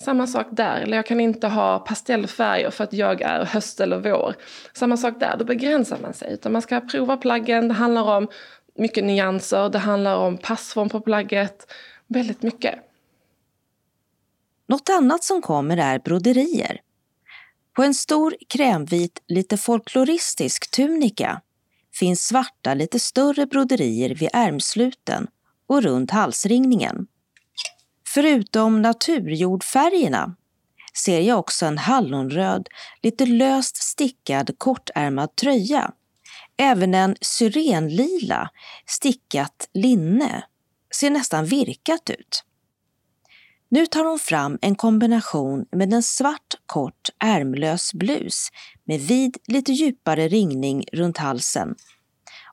Samma sak där. Eller jag kan inte ha pastellfärger för att jag är höst eller vår. Samma sak där, då begränsar man sig. Utan man ska prova plaggen. Det handlar om mycket nyanser, det handlar om passform på plagget. Väldigt mycket. Något annat som kommer är broderier. På en stor krämvit, lite folkloristisk tunika finns svarta, lite större broderier vid ärmsluten och runt halsringningen. Förutom naturjordfärgerna ser jag också en hallonröd, lite löst stickad kortärmad tröja Även en syrenlila stickat linne ser nästan virkat ut. Nu tar hon fram en kombination med en svart kort ärmlös blus med vid lite djupare ringning runt halsen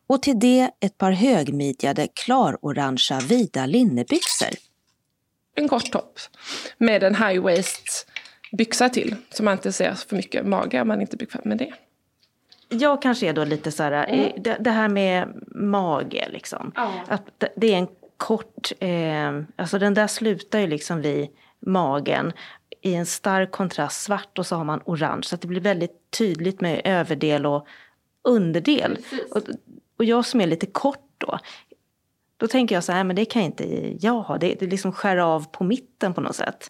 och till det ett par högmidjade klarorangea vida linnebyxor. En kort topp med en high waist byxa till så man inte ser för mycket mage om man inte är bekväm med det jag kanske är då lite så här, mm. det, det, här med mage liksom. Ja. Att det är en kort, eh, alltså den där slutar ju liksom vid magen i en stark kontrast svart och så har man orange. Så det blir väldigt tydligt med överdel och underdel. Och, och jag som är lite kort då, då tänker jag så här, men det kan inte jag ha. Det, det liksom skär av på mitten på något sätt.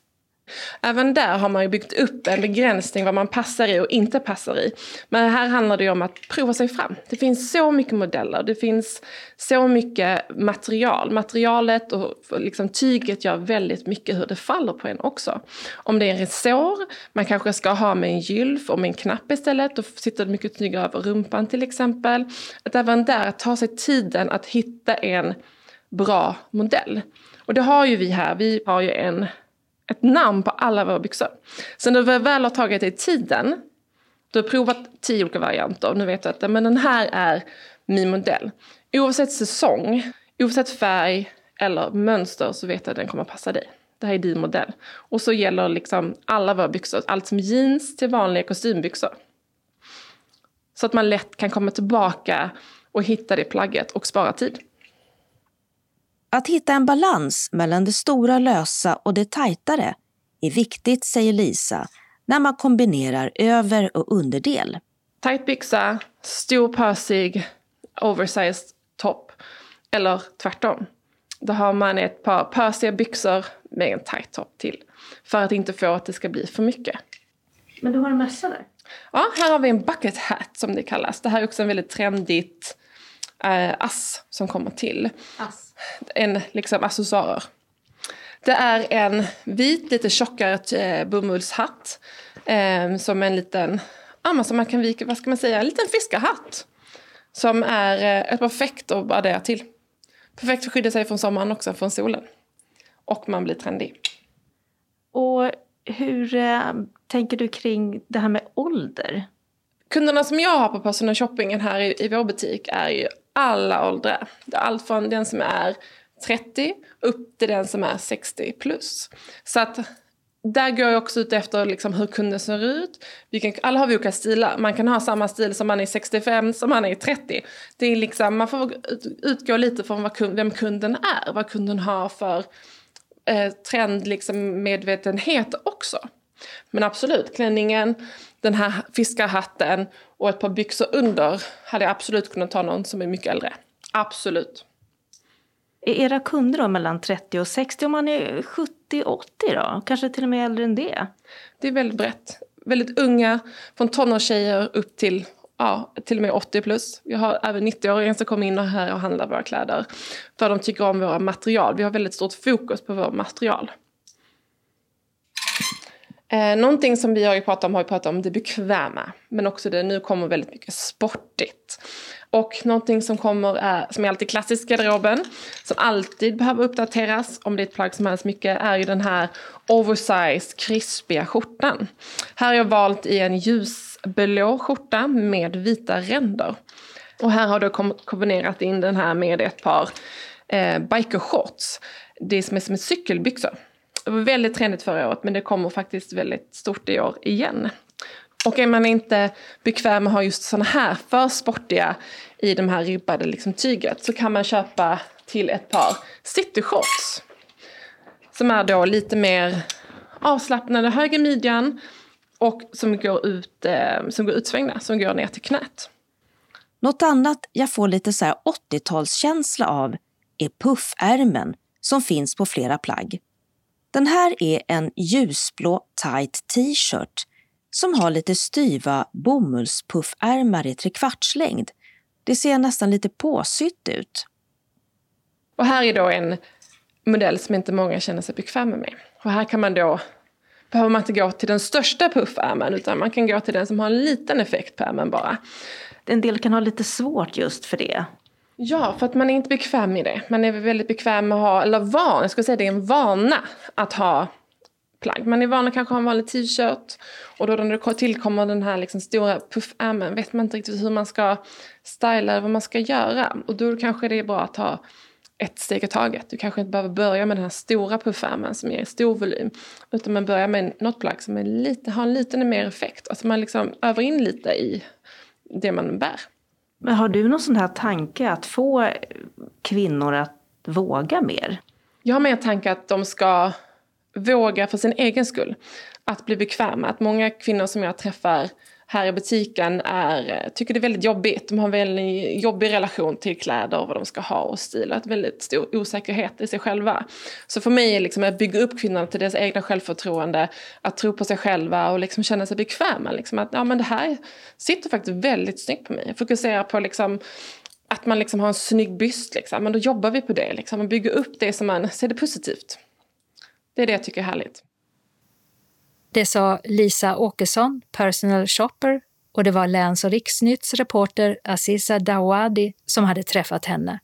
Även där har man ju byggt upp en begränsning vad man passar i och inte passar i. Men här handlar det om att prova sig fram. Det finns så mycket modeller, det finns så mycket material. Materialet och liksom tyget gör väldigt mycket hur det faller på en också. Om det är en resår, man kanske ska ha med en gylf och med en knapp istället, då sitter det mycket snyggare över rumpan till exempel. Att även där ta sig tiden att hitta en bra modell. Och det har ju vi här, vi har ju en ett namn på alla våra byxor. Sen när vi väl har tagit dig tiden, du har provat tio olika varianter, nu vet du att men den här är min modell. Oavsett säsong, oavsett färg eller mönster så vet du att den kommer passa dig. Det här är din modell. Och så gäller liksom alla våra byxor, allt som jeans till vanliga kostymbyxor. Så att man lätt kan komma tillbaka och hitta det plagget och spara tid. Att hitta en balans mellan det stora lösa och det tajtare är viktigt, säger Lisa, när man kombinerar över och underdel. Tajt byxa, stor pösig, oversized topp. Eller tvärtom. Då har man ett par pösiga byxor med en tajt topp till. För att inte få att det ska bli för mycket. Men du har en mössa där? Ja, här har vi en bucket hat som det kallas. Det här är också en väldigt trendigt eh, ass som kommer till. Ass en liksom accessoarer. Det är en vit, lite tjockare eh, bomullshatt. Eh, som en liten, ja, som man kan vika, vad ska man säga, en liten fiskarhatt. Som är eh, ett perfekt att det till. Perfekt för att skydda sig från sommaren också, från solen. Och man blir trendig. Och hur eh, tänker du kring det här med ålder? Kunderna som jag har på personal shoppingen här i, i vår butik är ju alla åldrar. Allt från den som är 30 upp till den som är 60 plus. Så att där går jag också ut efter liksom hur kunden ser ut. Vi kan, alla har vi olika stilar. Man kan ha samma stil som man är 65 som man är 30. Det är liksom, man får utgå lite från vad vem kunden är. Vad kunden har för eh, trend, liksom medvetenhet också. Men absolut, klänningen, den här fiskarhatten och ett par byxor under hade jag absolut kunnat ta någon som är mycket äldre. Absolut. Är era kunder då mellan 30 och 60? Om man är 70, 80 då? Kanske till och med äldre än det? Det är väldigt brett. Väldigt unga, från tonårstjejer upp till ja, till och med 80 plus. Vi har även 90-åringar som kommer in här och handlar våra kläder. För de tycker om våra material. Vi har väldigt stort fokus på våra material. Eh, någonting som vi har ju pratat om har vi pratat om det bekväma. Men också det nu kommer väldigt mycket sportigt. Och någonting som kommer är, som är alltid klassisk i garderoben, som alltid behöver uppdateras om det är ett plagg som används mycket, är ju den här oversized krispiga skjortan. Här har jag valt i en ljusblå skjorta med vita ränder. Och här har jag kombinerat in den här med ett par eh, bikershorts. Det som är som ett cykelbyxor. Det var väldigt trendigt förra året men det kommer faktiskt väldigt stort i år igen. Och är man inte bekväm med att ha just sådana här för sportiga i de här ribbade liksom, tyget så kan man köpa till ett par cityshorts. Som är då lite mer avslappnade, höger midjan och som går, ut, eh, som går utsvängda, som går ner till knät. Något annat jag får lite så 80-talskänsla av är puffärmen som finns på flera plagg. Den här är en ljusblå tight t-shirt som har lite styva bomullspuffärmar i trekvartslängd. Det ser nästan lite påsytt ut. Och här är då en modell som inte många känner sig bekväma med. Och här kan man då behöver man inte gå till den största puffärmen utan man kan gå till den som har en liten effekt på ärmen bara. En del kan ha lite svårt just för det. Ja, för att man är inte bekväm i det. Man är väldigt bekväm med att ha, eller van, jag skulle säga det är en vana att ha plagg. Man är van att kanske ha en vanlig t-shirt och då när det tillkommer den här liksom stora puffärmen äh, vet man inte riktigt hur man ska styla eller vad man ska göra. Och då kanske det är bra att ha ett steg i taget. Du kanske inte behöver börja med den här stora puffärmen äh, som ger stor volym. Utan man börjar med något plagg som är lite, har en liten mer effekt. Alltså man liksom övar in lite i det man bär. Men har du någon sån här tanke att få kvinnor att våga mer? Jag har mer tanke att de ska våga för sin egen skull. Att bli bekväma. Att många kvinnor som jag träffar här i butiken är, eh, tycker det är väldigt jobbigt. De har en väldigt jobbig relation till kläder och vad de ska ha och stil. Och väldigt stor osäkerhet i sig själva. Så för mig är liksom att bygga upp kvinnorna till deras egna självförtroende. Att tro på sig själva och liksom känna sig bekväma. Liksom att ja, men det här sitter faktiskt väldigt snyggt på mig. Jag fokuserar på liksom att man liksom har en snygg byst. Liksom. Men då jobbar vi på det. Liksom. Man bygger upp det som man ser det positivt. Det är det jag tycker är härligt. Det sa Lisa Åkesson, personal shopper, och det var Läns och riksnytts reporter Aziza Dawadi som hade träffat henne.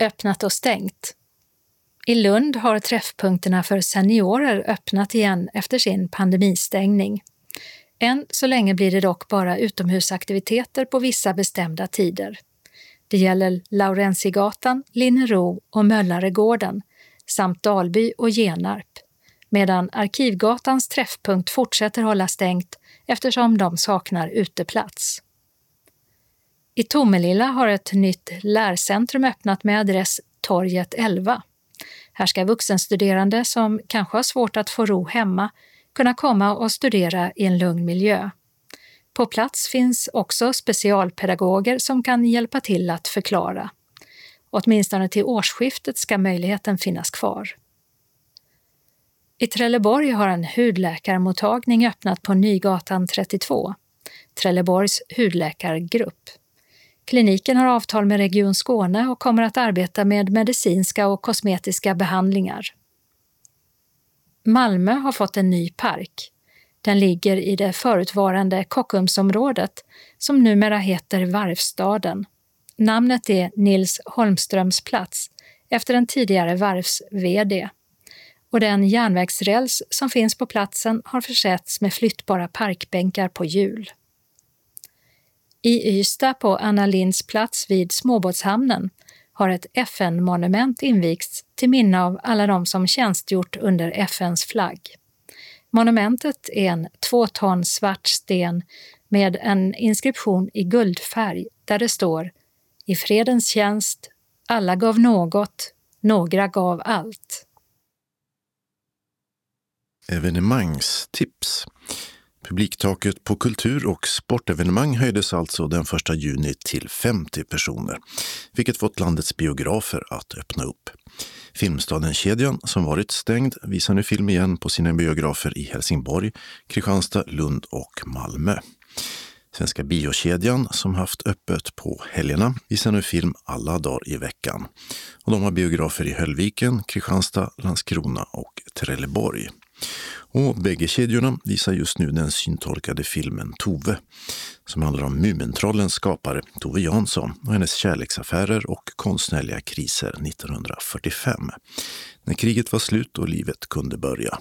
Öppnat och stängt. I Lund har träffpunkterna för seniorer öppnat igen efter sin pandemistängning. Än så länge blir det dock bara utomhusaktiviteter på vissa bestämda tider. Det gäller Laurentiegatan, Linnero och Möllaregården samt Dalby och Genarp medan Arkivgatans träffpunkt fortsätter hålla stängt eftersom de saknar uteplats. I Tomelilla har ett nytt lärcentrum öppnat med adress Torget 11. Här ska vuxenstuderande som kanske har svårt att få ro hemma kunna komma och studera i en lugn miljö. På plats finns också specialpedagoger som kan hjälpa till att förklara. Åtminstone till årsskiftet ska möjligheten finnas kvar. I Trelleborg har en hudläkarmottagning öppnat på Nygatan 32, Trelleborgs hudläkargrupp. Kliniken har avtal med Region Skåne och kommer att arbeta med medicinska och kosmetiska behandlingar. Malmö har fått en ny park. Den ligger i det förutvarande Kockumsområdet som numera heter Varvsstaden. Namnet är Nils Holmströms plats efter en tidigare varvs-VD och den järnvägsräls som finns på platsen har försetts med flyttbara parkbänkar på hjul. I Ystad på Anna Linds plats vid småbåtshamnen har ett FN-monument invigts till minne av alla de som tjänstgjort under FNs flagg. Monumentet är en två ton svart sten med en inskription i guldfärg där det står I fredens tjänst, alla gav något, några gav allt. Evenemangstips. Publiktaket på kultur och sportevenemang höjdes alltså den 1 juni till 50 personer, vilket fått landets biografer att öppna upp. Filmstaden-kedjan, som varit stängd, visar nu film igen på sina biografer i Helsingborg, Kristianstad, Lund och Malmö. Svenska biokedjan, som haft öppet på helgerna, visar nu film alla dagar i veckan. Och de har biografer i Höllviken, Kristianstad, Landskrona och Trelleborg. Och bägge kedjorna visar just nu den syntolkade filmen Tove som handlar om Mumintrollens skapare Tove Jansson och hennes kärleksaffärer och konstnärliga kriser 1945. När kriget var slut och livet kunde börja.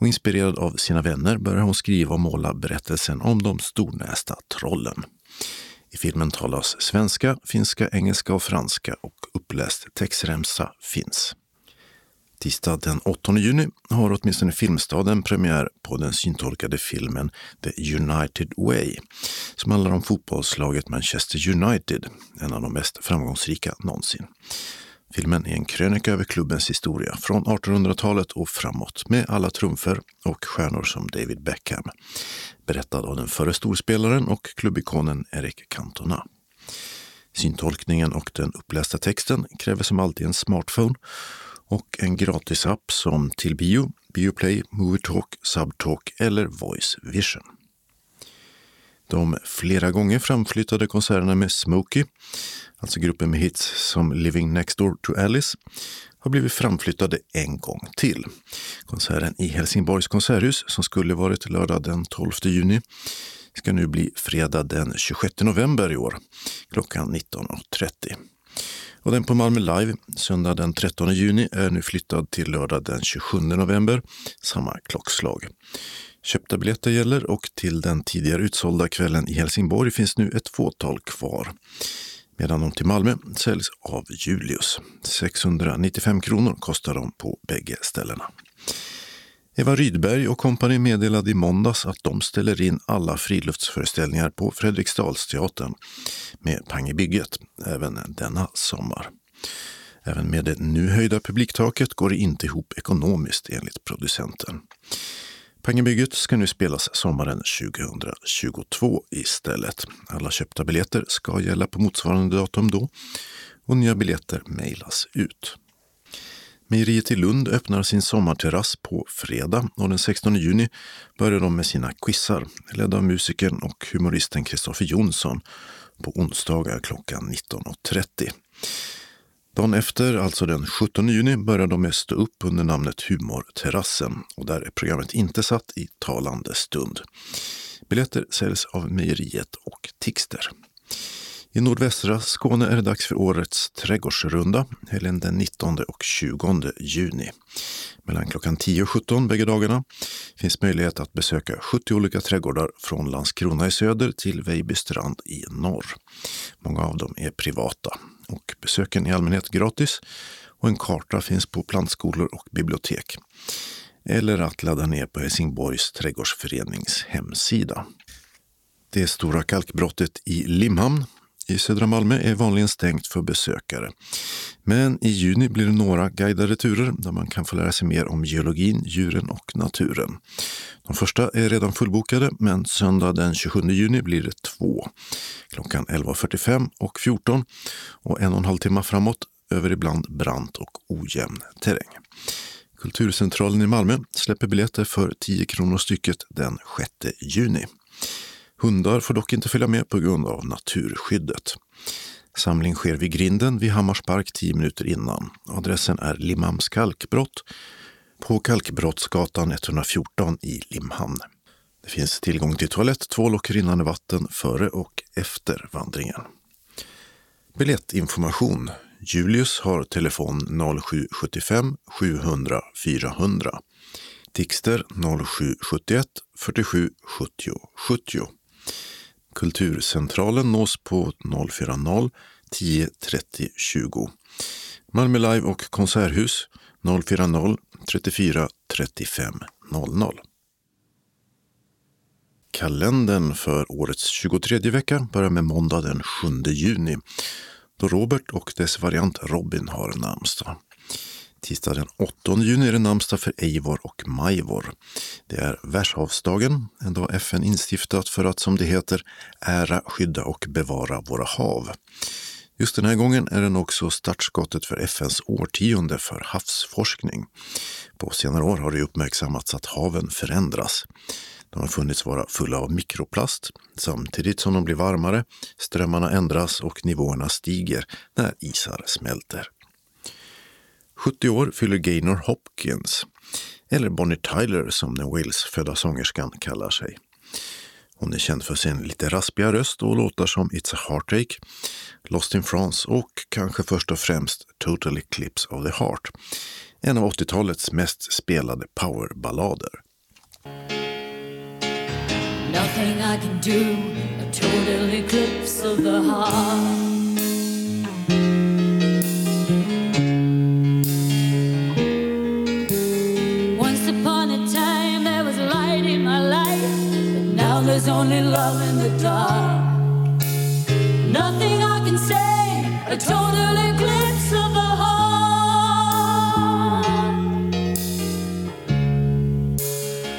Och inspirerad av sina vänner börjar hon skriva och måla berättelsen om de stornästa trollen. I filmen talas svenska, finska, engelska och franska och uppläst textremsa finns. Tisdag den 8 juni har åtminstone Filmstaden premiär på den syntolkade filmen The United Way som handlar om fotbollslaget Manchester United, en av de mest framgångsrika någonsin. Filmen är en krönika över klubbens historia från 1800-talet och framåt med alla trumfer och stjärnor som David Beckham. Berättad av den förre storspelaren och klubbikonen Eric Cantona. Syntolkningen och den upplästa texten kräver som alltid en smartphone och en gratisapp som till bio, Bioplay, Movietalk, Subtalk eller Voice Vision. De flera gånger framflyttade konserterna med Smokey, alltså gruppen med hits som Living Next Door to Alice, har blivit framflyttade en gång till. Konserten i Helsingborgs konserthus, som skulle varit lördag den 12 juni, ska nu bli fredag den 26 november i år, klockan 19.30. Och den på Malmö Live, söndag den 13 juni, är nu flyttad till lördag den 27 november, samma klockslag. Köpta biljetter gäller och till den tidigare utsålda kvällen i Helsingborg finns nu ett fåtal kvar. Medan de till Malmö säljs av Julius. 695 kronor kostar de på bägge ställena. Eva Rydberg och kompani meddelade i måndags att de ställer in alla friluftsföreställningar på Fredriksdalsteatern med Pang i bygget även denna sommar. Även med det nu höjda publiktaket går det inte ihop ekonomiskt enligt producenten. Pangebygget ska nu spelas sommaren 2022 istället. Alla köpta biljetter ska gälla på motsvarande datum då och nya biljetter mejlas ut. Mejeriet i Lund öppnar sin sommarterrass på fredag och den 16 juni börjar de med sina quizar ledda av musikern och humoristen Kristoffer Jonsson på onsdagar klockan 19.30. Dagen efter, alltså den 17 juni, börjar de med Stå upp under namnet Humorterrassen och där är programmet inte satt i talande stund. Biljetter säljs av Mejeriet och Tixter. I nordvästra Skåne är det dags för årets trädgårdsrunda, helgen den 19 och 20 juni. Mellan klockan 10 och 17 bägge dagarna finns möjlighet att besöka 70 olika trädgårdar från Landskrona i söder till Vejbystrand i norr. Många av dem är privata och besöken är i allmänhet gratis och en karta finns på plantskolor och bibliotek. Eller att ladda ner på Helsingborgs trädgårdsförenings hemsida. Det stora kalkbrottet i Limhamn i södra Malmö är vanligen stängt för besökare. Men i juni blir det några guidade turer där man kan få lära sig mer om geologin, djuren och naturen. De första är redan fullbokade, men söndag den 27 juni blir det två. Klockan 11.45 och 14 och en och en halv timme framåt över ibland brant och ojämn terräng. Kulturcentralen i Malmö släpper biljetter för 10 kronor stycket den 6 juni. Hundar får dock inte följa med på grund av naturskyddet. Samling sker vid grinden vid Hammarspark 10 minuter innan. Adressen är Limhamns kalkbrott på Kalkbrottsgatan 114 i Limhamn. Det finns tillgång till toalett, tvål och rinnande vatten före och efter vandringen. Biljettinformation. Julius har telefon 0775 700 400. Tixter 0771 47 70 70. Kulturcentralen nås på 040 10 30 20. Malmö Live och Konserthus 040 34 35 00. Kalendern för årets 23 vecka börjar med måndag den 7 juni då Robert och dess variant Robin har namnsdag. Tisdag den 8 juni är det namnsdag för Eivor och Majvor. Det är världshavsdagen, en dag FN instiftat för att, som det heter, ära, skydda och bevara våra hav. Just den här gången är den också startskottet för FNs årtionde för havsforskning. På senare år har det uppmärksammats att haven förändras. De har funnits vara fulla av mikroplast samtidigt som de blir varmare, strömmarna ändras och nivåerna stiger när isar smälter. 70 år fyller Gaynor Hopkins. eller Bonnie Tyler som den Wales-födda sångerskan kallar sig. Hon är känd för sin lite raspiga röst och låtar som It's a Heartache, Lost in France och kanske först och främst Total Eclipse of the Heart, en av 80-talets mest spelade powerballader. Nothing I can do, a total eclipse of the heart there's only love in the dark. Nothing I can say, a total eclipse of the heart.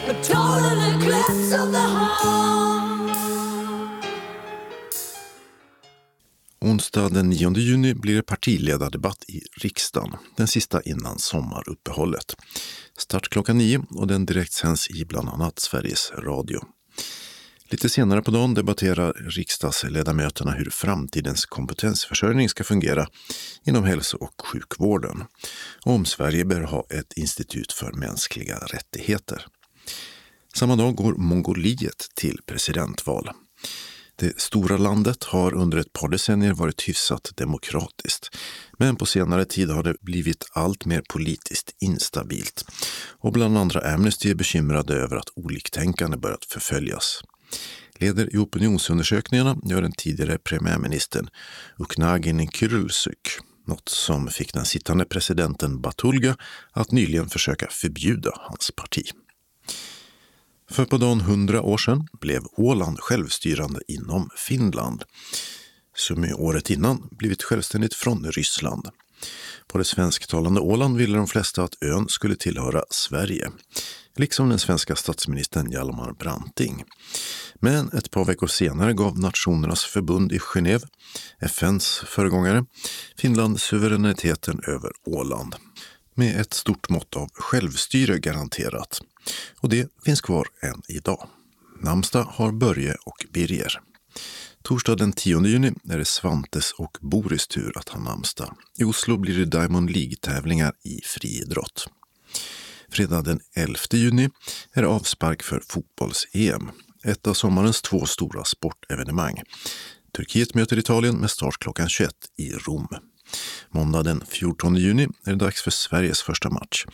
A total eclipse of the heart. Onsdag den 9 juni blir det partiledardebatt i riksdagen, den sista innan sommaruppehållet. Start klockan nio och den direktsänds i bland annat Sveriges Radio. Lite senare på dagen debatterar riksdagsledamöterna hur framtidens kompetensförsörjning ska fungera inom hälso och sjukvården och om Sverige bör ha ett institut för mänskliga rättigheter. Samma dag går Mongoliet till presidentval. Det stora landet har under ett par decennier varit hyfsat demokratiskt. Men på senare tid har det blivit allt mer politiskt instabilt. Och bland andra Amnesty är bekymrade över att oliktänkande börjat förföljas. Leder i opinionsundersökningarna gör den tidigare premiärministern Uknagin Kyrylsyk, något som fick den sittande presidenten Batulga att nyligen försöka förbjuda hans parti. För på dagen hundra år sedan blev Åland självstyrande inom Finland, som i året innan blivit självständigt från Ryssland. På det svensktalande Åland ville de flesta att ön skulle tillhöra Sverige, liksom den svenska statsministern Hjalmar Branting. Men ett par veckor senare gav Nationernas förbund i Genève, FNs föregångare, Finland suveräniteten över Åland med ett stort mått av självstyre garanterat. Och det finns kvar än idag. Namsta har Börje och Birger. Torsdag den 10 juni är det Svantes och Boris tur att ha namnsdag. I Oslo blir det Diamond League-tävlingar i friidrott. Fredag den 11 juni är det avspark för fotbolls-EM. Ett av sommarens två stora sportevenemang. Turkiet möter Italien med start klockan 21 i Rom. Måndag den 14 juni är det dags för Sveriges första match.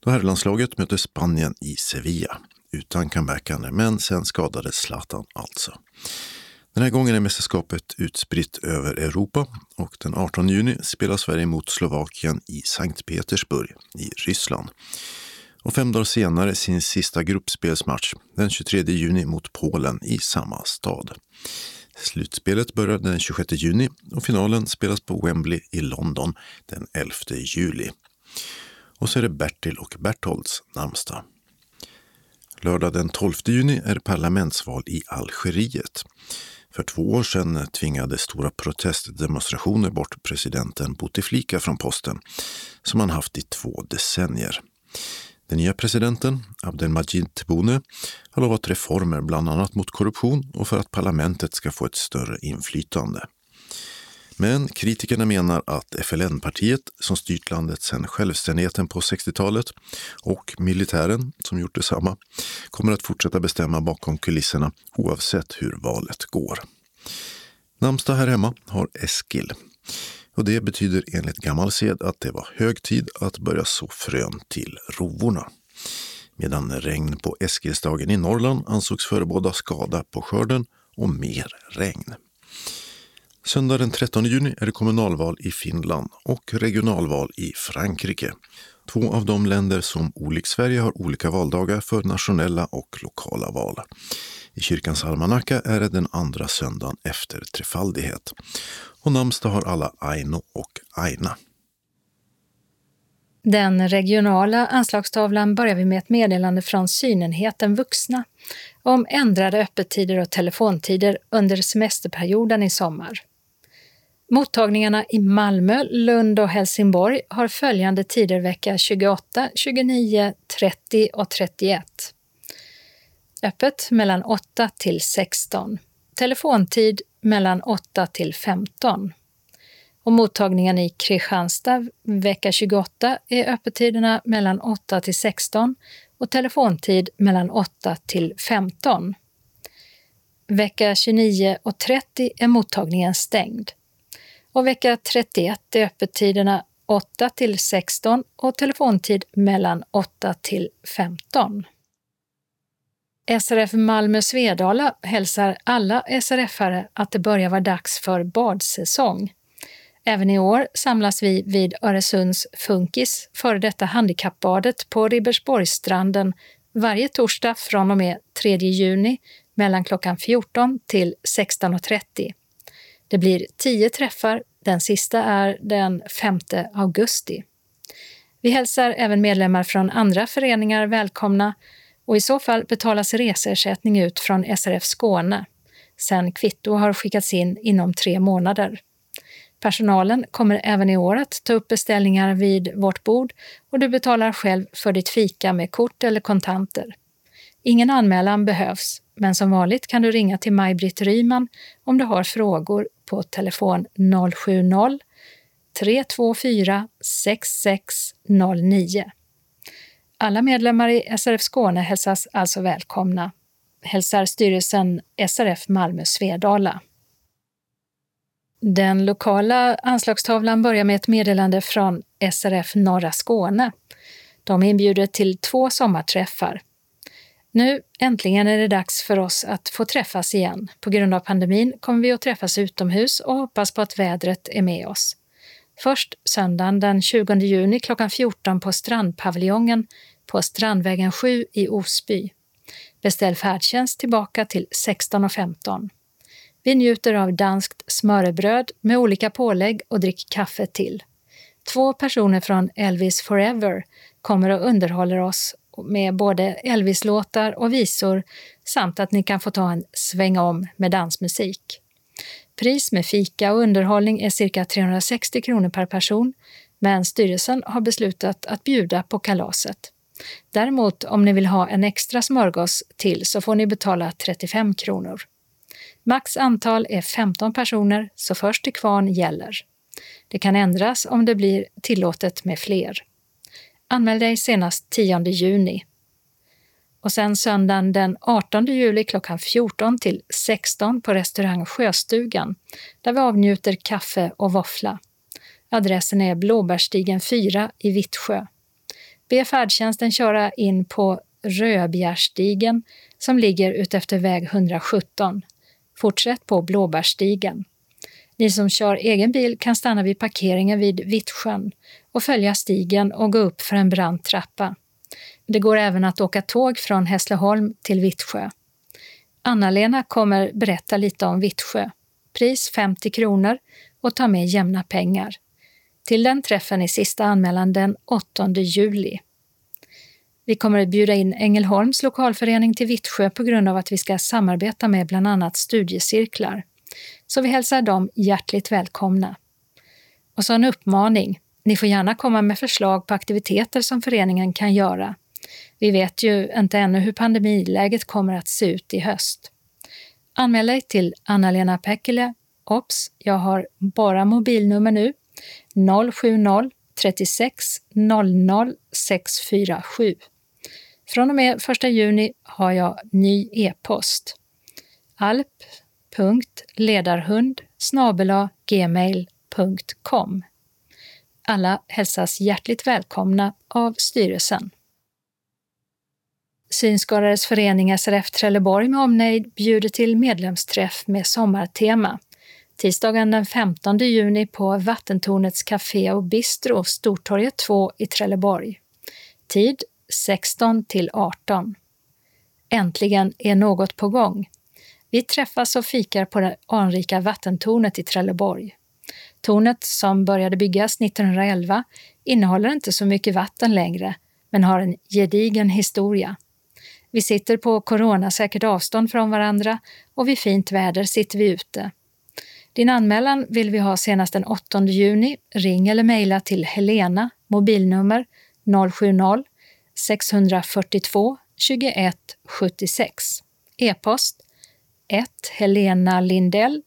Då herrlandslaget möter Spanien i Sevilla. Utan comebackande, men sen skadades Zlatan alltså. Den här gången är mästerskapet utspritt över Europa och den 18 juni spelar Sverige mot Slovakien i Sankt Petersburg i Ryssland. Och fem dagar senare sin sista gruppspelsmatch den 23 juni mot Polen i samma stad. Slutspelet börjar den 26 juni och finalen spelas på Wembley i London den 11 juli. Och så är det Bertil och Bertholds namnsdag. Lördag den 12 juni är det parlamentsval i Algeriet. För två år sedan tvingade stora protestdemonstrationer bort presidenten Bouteflika från posten, som han haft i två decennier. Den nya presidenten, Abdelmajid Tebboune, har lovat reformer bland annat mot korruption och för att parlamentet ska få ett större inflytande. Men kritikerna menar att FLN-partiet, som styrt landet sedan självständigheten på 60-talet, och militären, som gjort detsamma, kommer att fortsätta bestämma bakom kulisserna oavsett hur valet går. Namnsdag här hemma har Eskil. Och det betyder enligt gammal sed att det var hög tid att börja så frön till rovorna. Medan regn på Eskilsdagen i Norrland ansågs förebåda skada på skörden och mer regn. Söndag den 13 juni är det kommunalval i Finland och regionalval i Frankrike. Två av de länder som olikt Sverige har olika valdagar för nationella och lokala val. I kyrkans almanacka är det den andra söndagen efter trefaldighet. Och namnsdag har alla Aino och Aina. Den regionala anslagstavlan börjar vi med ett meddelande från synenheten Vuxna om ändrade öppettider och telefontider under semesterperioden i sommar. Mottagningarna i Malmö, Lund och Helsingborg har följande tider vecka 28, 29, 30 och 31. Öppet mellan 8 till 16. Telefontid mellan 8 till 15. och mottagningen i Kristianstad vecka 28 är öppettiderna mellan 8 till 16 och telefontid mellan 8 till 15. Vecka 29 och 30 är mottagningen stängd. Och vecka 31 är öppettiderna 8 till 16 och telefontid mellan 8 till 15. SRF Malmö Svedala hälsar alla SRF-are att det börjar vara dags för badsäsong. Även i år samlas vi vid Öresunds Funkis, före detta handikappbadet på Ribersborgsstranden varje torsdag från och med 3 juni mellan klockan 14 till 16.30. Det blir tio träffar, den sista är den 5 augusti. Vi hälsar även medlemmar från andra föreningar välkomna och i så fall betalas reseersättning ut från SRF Skåne sen kvitto har skickats in inom tre månader. Personalen kommer även i år att ta upp beställningar vid vårt bord och du betalar själv för ditt fika med kort eller kontanter. Ingen anmälan behövs, men som vanligt kan du ringa till Maj-Britt Ryman om du har frågor på telefon 070 324 6609. Alla medlemmar i SRF Skåne hälsas alltså välkomna. Hälsar styrelsen SRF Malmö Svedala. Den lokala anslagstavlan börjar med ett meddelande från SRF Norra Skåne. De inbjuder till två sommarträffar. Nu äntligen är det dags för oss att få träffas igen. På grund av pandemin kommer vi att träffas utomhus och hoppas på att vädret är med oss. Först söndagen den 20 juni klockan 14 på Strandpaviljongen på Strandvägen 7 i Osby. Beställ färdtjänst tillbaka till 16.15. Vi njuter av danskt smörrebröd med olika pålägg och drick kaffe till. Två personer från Elvis Forever kommer och underhåller oss med både Elvis-låtar och visor samt att ni kan få ta en sväng om med dansmusik. Pris med fika och underhållning är cirka 360 kronor per person, men styrelsen har beslutat att bjuda på kalaset. Däremot om ni vill ha en extra smörgås till så får ni betala 35 kronor. Max antal är 15 personer, så först till kvarn gäller. Det kan ändras om det blir tillåtet med fler. Anmäl dig senast 10 juni. Och sen söndagen den 18 juli klockan 14 till 16 på restaurang Sjöstugan där vi avnjuter kaffe och våffla. Adressen är Blåbärstigen 4 i Vittsjö. Be färdtjänsten köra in på Röbjärstigen som ligger utefter väg 117. Fortsätt på Blåbärstigen. Ni som kör egen bil kan stanna vid parkeringen vid Vittsjön och följa stigen och gå upp för en brant trappa. Det går även att åka tåg från Hässleholm till Vittsjö. Anna-Lena kommer berätta lite om Vittsjö. Pris 50 kronor och ta med jämna pengar. Till den träffen är sista anmälan den 8 juli. Vi kommer att bjuda in Ängelholms lokalförening till Vittsjö på grund av att vi ska samarbeta med bland annat studiecirklar. Så vi hälsar dem hjärtligt välkomna. Och så en uppmaning. Ni får gärna komma med förslag på aktiviteter som föreningen kan göra. Vi vet ju inte ännu hur pandemiläget kommer att se ut i höst. Anmäl dig till Anna-Lena Päckele, Ops, jag har bara mobilnummer nu. 070 36 00 647. Från och med 1 juni har jag ny e-post. alp.ledarhund gmail.com. Alla hälsas hjärtligt välkomna av styrelsen. Synskadades förening SRF Trelleborg med omnejd bjuder till medlemsträff med sommartema. Tisdagen den 15 juni på Vattentornets Café och Bistro, Stortorget 2 i Trelleborg. Tid 16 till 18. Äntligen är något på gång. Vi träffas och fikar på det anrika vattentornet i Trelleborg. Tornet, som började byggas 1911, innehåller inte så mycket vatten längre, men har en gedigen historia. Vi sitter på coronasäkert avstånd från varandra och vid fint väder sitter vi ute. Din anmälan vill vi ha senast den 8 juni. Ring eller mejla till Helena, mobilnummer 070 642 21 76. E-post 1 Helena Lindell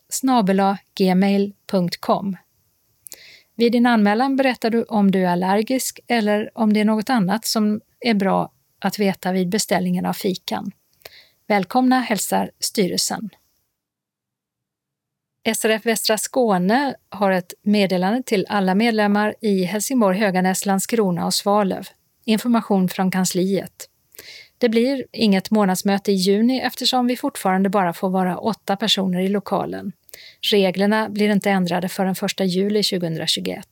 gmail.com. Vid din anmälan berättar du om du är allergisk eller om det är något annat som är bra att veta vid beställningen av fikan. Välkomna hälsar styrelsen. SRF Västra Skåne har ett meddelande till alla medlemmar i Helsingborg, Höganäs, Landskrona och Svalöv. Information från kansliet. Det blir inget månadsmöte i juni eftersom vi fortfarande bara får vara åtta personer i lokalen. Reglerna blir inte ändrade förrän 1 juli 2021.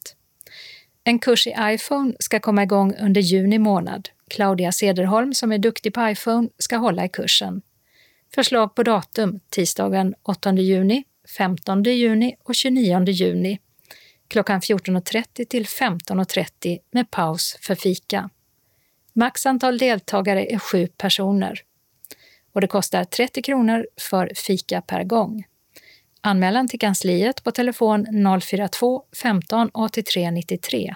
En kurs i iPhone ska komma igång under juni månad. Claudia Sederholm, som är duktig på iPhone, ska hålla i kursen. Förslag på datum tisdagen 8 juni, 15 juni och 29 juni klockan 14.30 till 15.30 med paus för fika. Max antal deltagare är sju personer och det kostar 30 kronor för fika per gång. Anmälan till kansliet på telefon 042 15 83 93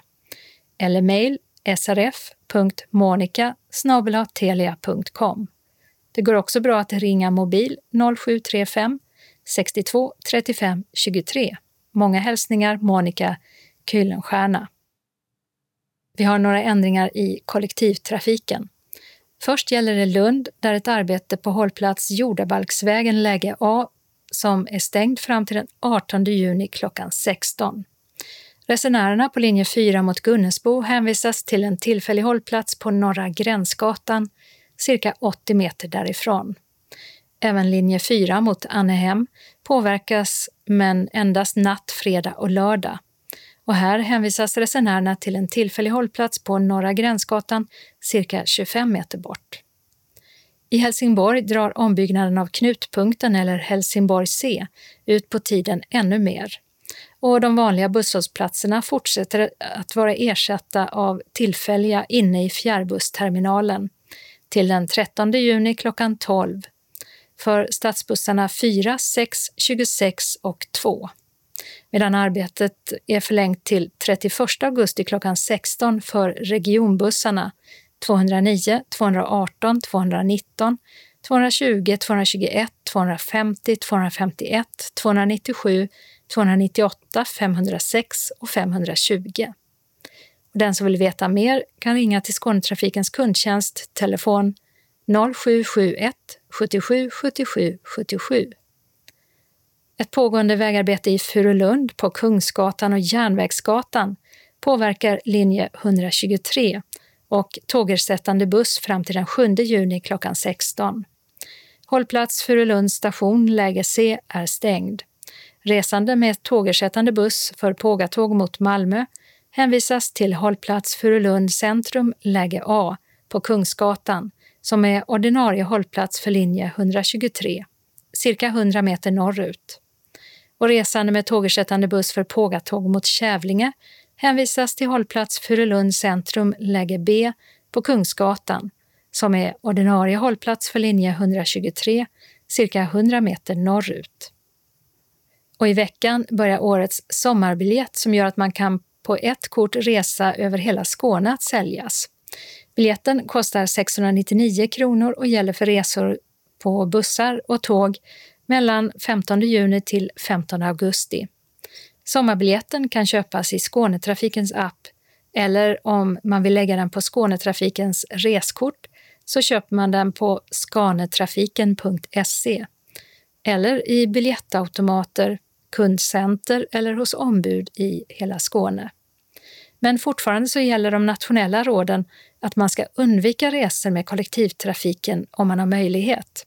eller mejl srf.monica.telia.com. Det går också bra att ringa mobil 0735 62 35 23. Många hälsningar Monica Kuylenstierna. Vi har några ändringar i kollektivtrafiken. Först gäller det Lund där ett arbete på hållplats Jordabalksvägen läge A som är stängd fram till den 18 juni klockan 16. Resenärerna på linje 4 mot Gunnesbo hänvisas till en tillfällig hållplats på Norra Gränsgatan, cirka 80 meter därifrån. Även linje 4 mot Annehem påverkas, men endast natt, fredag och lördag. Och här hänvisas resenärerna till en tillfällig hållplats på Norra Gränsgatan, cirka 25 meter bort. I Helsingborg drar ombyggnaden av Knutpunkten, eller Helsingborg C, ut på tiden ännu mer. Och de vanliga busshållplatserna fortsätter att vara ersatta av tillfälliga inne i fjärrbussterminalen till den 13 juni klockan 12 för stadsbussarna 4, 6, 26 och 2 medan arbetet är förlängt till 31 augusti klockan 16 för regionbussarna 209, 218, 219, 220, 221, 250, 251, 297, 298, 506 och 520. Den som vill veta mer kan ringa till Skånetrafikens kundtjänst telefon 0771 77 77 77. Ett pågående vägarbete i Furulund på Kungsgatan och Järnvägsgatan påverkar linje 123 och tågersättande buss fram till den 7 juni klockan 16. Hållplats Furulunds station, läge C, är stängd. Resande med tågersättande buss för pågatåg mot Malmö hänvisas till hållplats Furulund centrum, läge A, på Kungsgatan, som är ordinarie hållplats för linje 123, cirka 100 meter norrut. Och resande med tågersättande buss för pågatåg mot Kävlinge hänvisas till hållplats Furulund centrum, läge B, på Kungsgatan, som är ordinarie hållplats för linje 123, cirka 100 meter norrut. Och i veckan börjar årets sommarbiljett som gör att man kan på ett kort resa över hela Skåne att säljas. Biljetten kostar 699 kronor och gäller för resor på bussar och tåg mellan 15 juni till 15 augusti. Sommarbiljetten kan köpas i Skånetrafikens app eller om man vill lägga den på Skånetrafikens reskort så köper man den på skanetrafiken.se eller i biljettautomater, kundcenter eller hos ombud i hela Skåne. Men fortfarande så gäller de nationella råden att man ska undvika resor med kollektivtrafiken om man har möjlighet.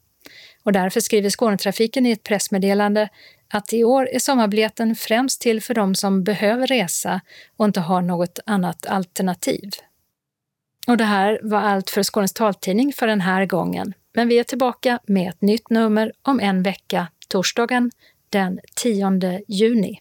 Och därför skriver Skånetrafiken i ett pressmeddelande att i år är sommarbiljetten främst till för de som behöver resa och inte har något annat alternativ. Och det här var allt för Skånes taltidning för den här gången. Men vi är tillbaka med ett nytt nummer om en vecka, torsdagen den 10 juni.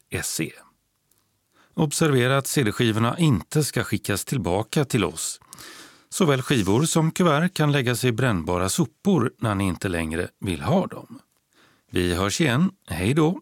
Observera att CD-skivorna inte ska skickas tillbaka till oss. Såväl skivor som kuvert kan läggas i brännbara sopor när ni inte längre vill ha dem. Vi hörs igen. Hej då!